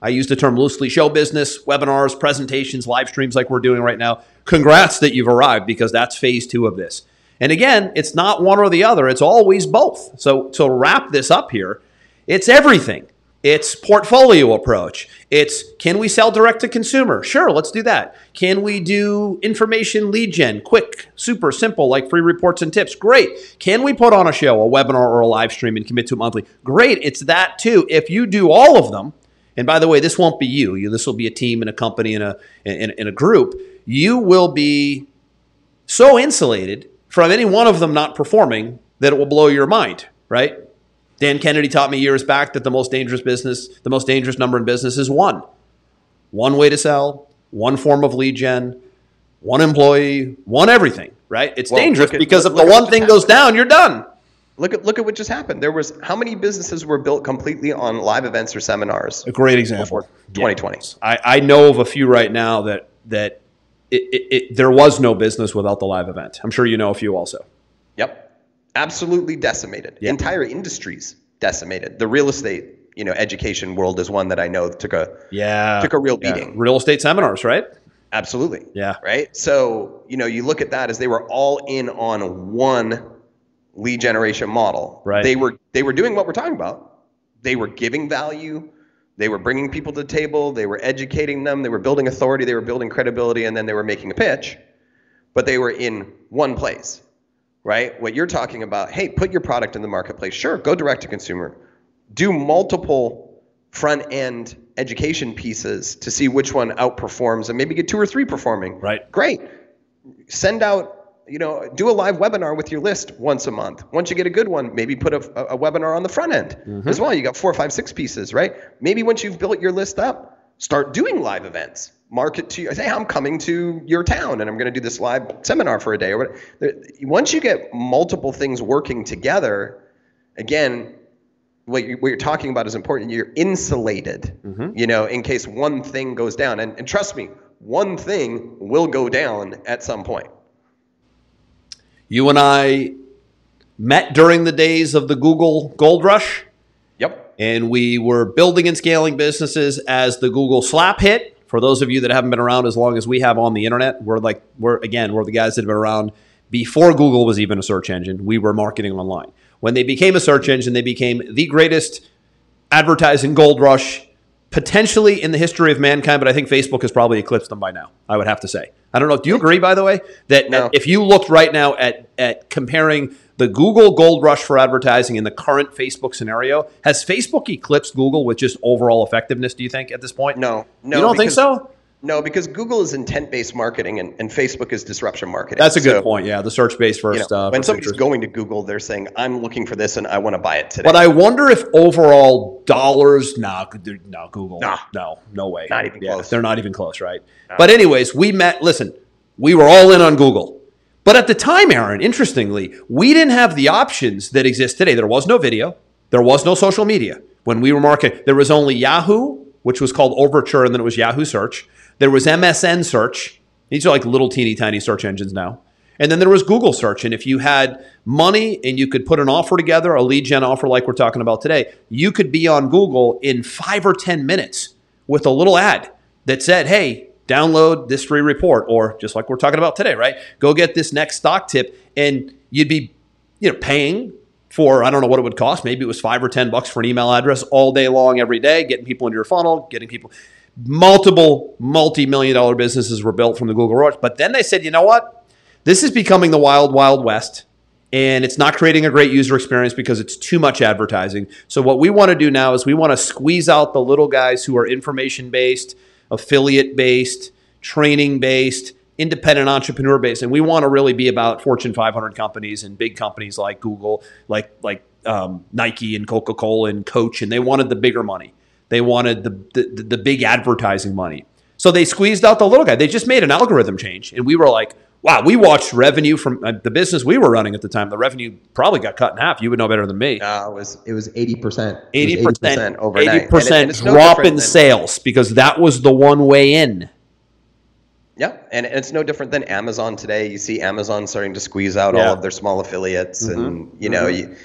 I use the term loosely show business, webinars, presentations, live streams like we're doing right now. Congrats that you've arrived because that's phase two of this. And again, it's not one or the other, it's always both. So to wrap this up here, it's everything. It's portfolio approach. It's can we sell direct to consumer? Sure, let's do that. Can we do information lead gen, quick, super simple, like free reports and tips? Great. Can we put on a show, a webinar, or a live stream and commit to it monthly? Great. It's that too. If you do all of them, and by the way, this won't be you. you this will be a team and a company and a in a group. You will be so insulated from any one of them not performing that it will blow your mind, right? Dan Kennedy taught me years back that the most dangerous business, the most dangerous number in business is one. One way to sell, one form of lead gen, one employee, one everything, right? It's Well, dangerous at- because look- if look the one thing just goes down, you're done. look at look at what just happened there was how many businesses were built completely on live events or seminars A great example. before 2020 I, I know of a few right now that that it, it, it, there was no business without the live event. I'm sure you know a few also. Yep. Absolutely decimated. Yeah. Entire industries decimated. The real estate, you know, education world is one that I know took a Yeah, took a real beating. Real estate seminars, right? Absolutely. Yeah. Right? So, you know, you look at that as they were all in on one lead generation model. Right. They were they were doing what we're talking about. They were giving value. They were bringing people to the table. They were educating them. They were building authority. They were building credibility, and then they were making a pitch. But they were in one place, right? What you're talking about, hey, put your product in the marketplace. Sure, go direct to consumer. Do multiple front end education pieces to see which one outperforms and maybe get two or three performing. Right. Great. Send out, you know, do a live webinar with your list once a month. Once you get a good one, maybe put a, a webinar on the front end mm-hmm. as well. You got four, five, six pieces, right? Maybe once you've built your list up, start doing live events. Market to say, I'm coming to your town and I'm going to do this live seminar for a day or whatever. Once you get multiple things working together, again, what, you, what you're talking about is important. You're insulated, mm-hmm. you know, in case one thing goes down. And, and trust me, one thing will go down at some point. You and I met during the days of the Google gold rush. And we were building and scaling businesses as the Google slap hit. For those of you that haven't been around as long as we have on the internet, we're like, we're again, we're the guys that have been around before Google was even a search engine. We were marketing online. When they became a search engine, they became the greatest advertising gold rush potentially in the history of mankind, but I think Facebook has probably eclipsed them by now, I would have to say. I don't know. Do you agree, by the way, that No. if you looked right now at, at comparing the Google gold rush for advertising in the current Facebook scenario, has Facebook eclipsed Google with just overall effectiveness, do you think, at this point? No, no. You don't think so? No, because Google is intent-based marketing and, and Facebook is disruption marketing. That's a good So, point. Yeah, the search based you first. know, uh, when somebody's interest. going to Google, they're saying, "I'm looking for this and I want to buy it today." But I wonder if overall dollars, nah, no, Google, Nah. no, no way, Not even close. They're not even close, right? But anyways, we met. Listen, we were all in on Google, but at the time, Aaron, interestingly, we didn't have the options that exist today. There was no video, there was no social media when we were marketing. There was only Yahoo, which was called Overture, and then it was Yahoo Search. There was MSN Search. These are like little teeny tiny search engines now. And then there was Google search. And if you had money and you could put an offer together, a lead gen offer like we're talking about today, you could be on Google in five or 10 minutes with a little ad that said, hey, download this free report, or just like we're talking about today, right? Go get this next stock tip. And you'd be, you know, paying for, I don't know what it would cost. Maybe it was five or 10 bucks for an email address all day long, every day, getting people into your funnel, getting people multiple multi-million dollar businesses were built from the Google rush. But then they said, you know what? This is becoming the wild, wild west. And it's not creating a great user experience because it's too much advertising. So, what we want to do now is we want to squeeze out the little guys who are information based, affiliate based, training based, independent entrepreneur based. And we want to really be about Fortune 500 companies and big companies like Google, like, like um, Nike and Coca Cola and Coach. And they wanted the bigger money. They wanted the, the, the big advertising money. So they squeezed out the little guy. They just made an algorithm change. And we were like, wow, we watched revenue from uh, the business we were running at the time. The revenue probably got cut in half. You would know better than me. uh, it was It was eighty percent. Eighty percent, overnight. eighty percent no drop different in sales because that was the one way in. Yeah, and it's no different than Amazon today. You see Amazon starting to squeeze out Yeah. Mm-hmm. all of their small affiliates, and you know, you,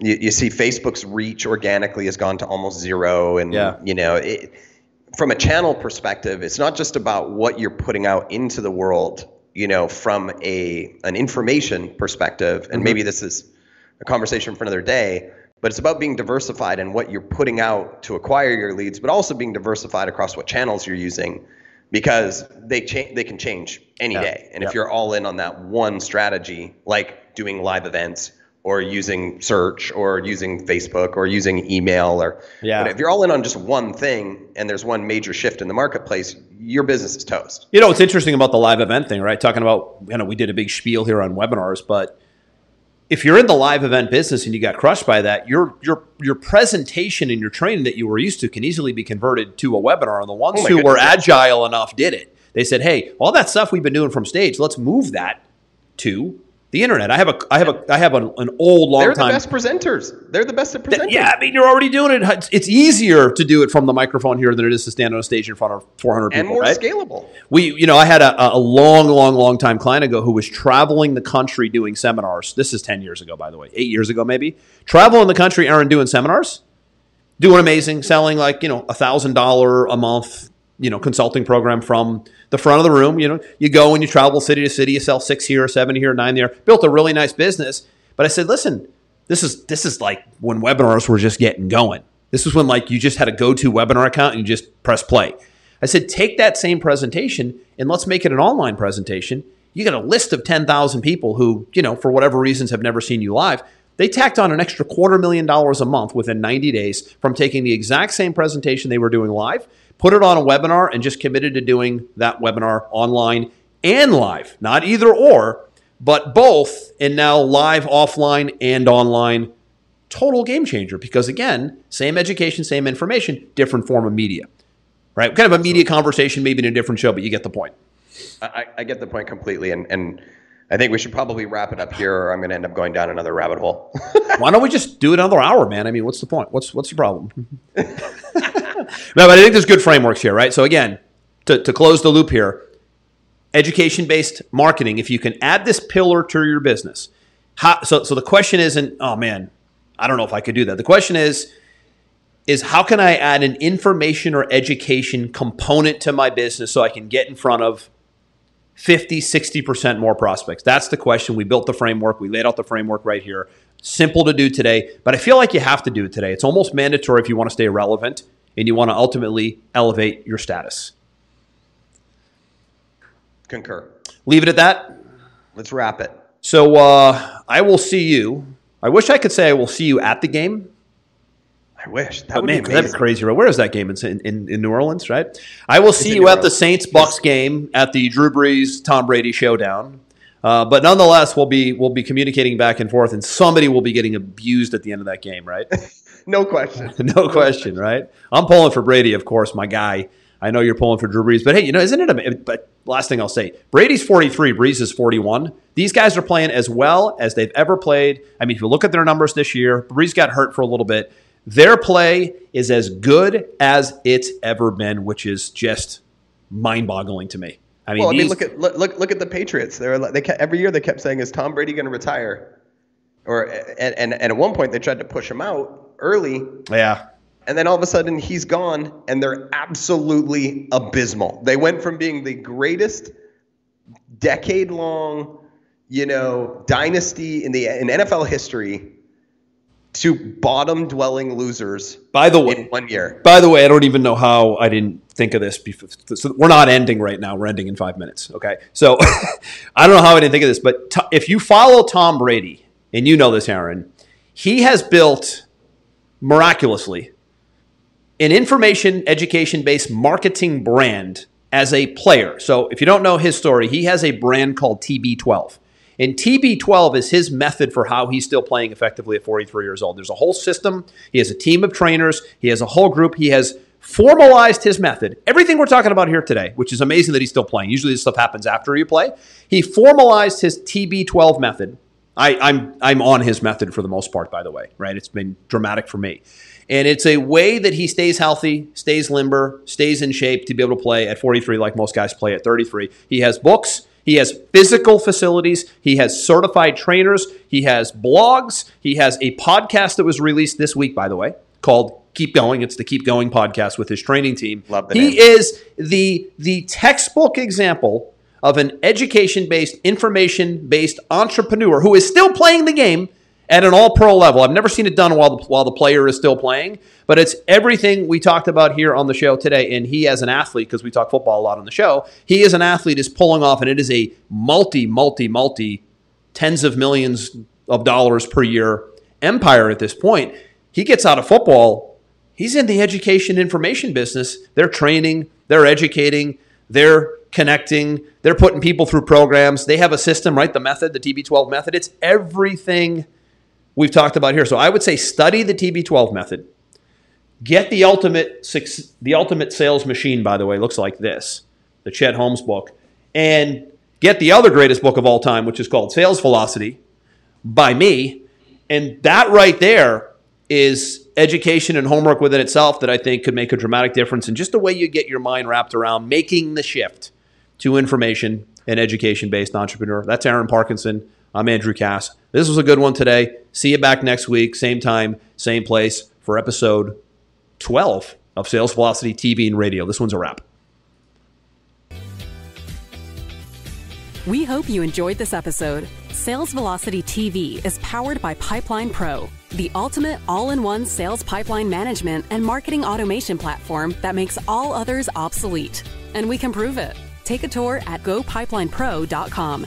you you see Facebook's reach organically has gone to almost zero, and Yeah. you know, it, from a channel perspective, it's not just about what you're putting out into the world. You know, from a an information perspective, Mm-hmm. and maybe this is a conversation for another day. But it's about being diversified in what you're putting out to acquire your leads, but also being diversified across what channels you're using because they change they can change any Yeah. day and Yep. if you're all in on that one strategy like doing live events or using search or using facebook or using email or Yeah. if you're all in on just one thing and there's one major shift in the marketplace your business is toast You know, what's interesting about the live event thing, right? Talking about, you know, we did a big spiel here on webinars, but if you're in the live event business and you got crushed by that, your your your presentation and your training that you were used to can easily be converted to a webinar. And the ones Oh who were agile enough did it. They said, "Hey, all that stuff we've been doing from stage, let's move that to the internet." I have a I have a I have an, an old long they're the time best presenters they're the best at presenting yeah, I mean, you're already doing it. It's- easier to do it from the microphone here than it is to stand on a stage in front of 400 people. and more right? scalable We, you know, I had a, a long, long, long time client ago who was traveling the country doing seminars. This is 10 years ago, by the way, eight years ago, maybe. Traveling the country, Aaron, doing seminars, doing amazing, selling like, you know, a $1,000 a month, you know, consulting program from the front of the room. You know, you go and you travel city to city, you sell six here, seven here, nine there, built a really nice business. But I said, listen, this is this is like when webinars were just getting going. This was when like you just had a go-to webinar account and you just press play. I said, take that same presentation and let's make it an online presentation. You got a list of 10,000 people who, you know, for whatever reasons have never seen you live. They tacked on an extra quarter million dollars a month within 90 days from taking the exact same presentation they were doing live, put it on a webinar, and just committed to doing that webinar online and live. Not either or, but both, and now live, offline, and online. Total game changer because, again, same education, same information, different form of media right? Kind of a media conversation, maybe in a different show, but you get the point. I, I get the point completely and and I think we should probably wrap it up here, or I'm going to end up going down another rabbit hole. Why don't we just do another hour, man? I mean, what's the point? What's what's your problem? no, but I think there's good frameworks here, right? So again, to, to close the loop here, education-based marketing. If you can add this pillar to your business, how, so so the question isn't, oh man, I don't know if I could do that. The question is, is how can I add an information or education component to my business so I can get in front of 50, 60% more prospects? That's the question. We built the framework. We laid out the framework right here. Simple to do today, but I feel like you have to do it today. It's almost mandatory if you want to stay relevant and you want to ultimately elevate your status. Concur. Leave it at that. Let's wrap it. So uh, I will see you. I wish I could say I will see you at the game. I wish that But would man, be that'd be crazy. Where is that game? It's in, in, in New Orleans, right? I will see you New at the Saints Bucs game at the Drew Brees Tom Brady showdown. Uh, but nonetheless, we'll be we'll be communicating back and forth, and somebody will be getting abused at the end of that game, right? No question. no question, right? I'm pulling for Brady, of course, my guy. I know you're pulling for Drew Brees, but hey, you know, isn't it? A, but last thing I'll say, Brady's 43, Brees is 41. These guys are playing as well as they've ever played. I mean, if you look at their numbers this year, Brees got hurt for a little bit. Their play is as good as it's ever been, which is just mind-boggling to me. I mean, Well, I mean, these- look at look look, at the Patriots. They're like- they kept, every year they kept saying, "Is Tom Brady going to retire?" Or and, and and at one point they tried to push him out early, yeah, and then all of a sudden he's gone, and they're absolutely abysmal. They went from being the greatest decade-long, you know, dynasty in the in NFL history to bottom-dwelling losers By the way, in one year. By the way, I don't even know how I didn't think of this before. So we're not ending right now. We're ending in five minutes. Okay. So I don't know how I didn't think of this, but to, if you follow Tom Brady, and you know this, Aaron, he has built miraculously an information education based marketing brand as a player. So if you don't know his story, he has a brand called TB12. And TB12 is his method for how he's still playing effectively at 43 years old. There's a whole system. He has a team of trainers. He has a whole group. He has formalized his method. Everything we're talking about here today, which is amazing that he's still playing. Usually this stuff happens after you play. He formalized his TB12 method. I, I'm I'm on his method for the most part, by the way. Right? It's been dramatic for me. And it's a way that he stays healthy, stays limber, stays in shape to be able to play at 43 like most guys play at 33. He has books, he has physical facilities, he has certified trainers, he has blogs, he has a podcast that was released this week, by the way, called Keep Going. It's the Keep Going podcast with his training team. Love the he name. is the the textbook example of an education-based, information-based entrepreneur who is still playing the game at an all-pro level. I've never seen it done while the, while the player is still playing, but it's everything we talked about here on the show today. And he, as an athlete, because we talk football a lot on the show, he as an athlete is pulling off, and it is a multi, multi, multi tens of millions of dollars per year empire at this point. He gets out of football. He's in the education information business. They're training, they're educating, they're connecting, they're putting people through programs. They have a system, right? The method, the TB12 method. It's everything we've talked about here. So I would say study the TB12 method. Get the ultimate six, the ultimate sales machine. By the way, looks like this, the Chet Holmes book, and get the other greatest book of all time, which is called Sales Velocity by me. And that right there is education and homework within itself that I think could make a dramatic difference in just the way you get your mind wrapped around making the shift to information and education based entrepreneur. That's Aaron Parkinson. I'm Andrew Cass. This was a good one today. See you back next week, same time, same place for episode 12 of Sales Velocity TV and Radio. This one's a wrap. We hope you enjoyed this episode. Sales Velocity TV is powered by Pipeline Pro, the ultimate all in one sales pipeline management and marketing automation platform that makes all others obsolete. And we can prove it. Take a tour at gopipelinePro.com.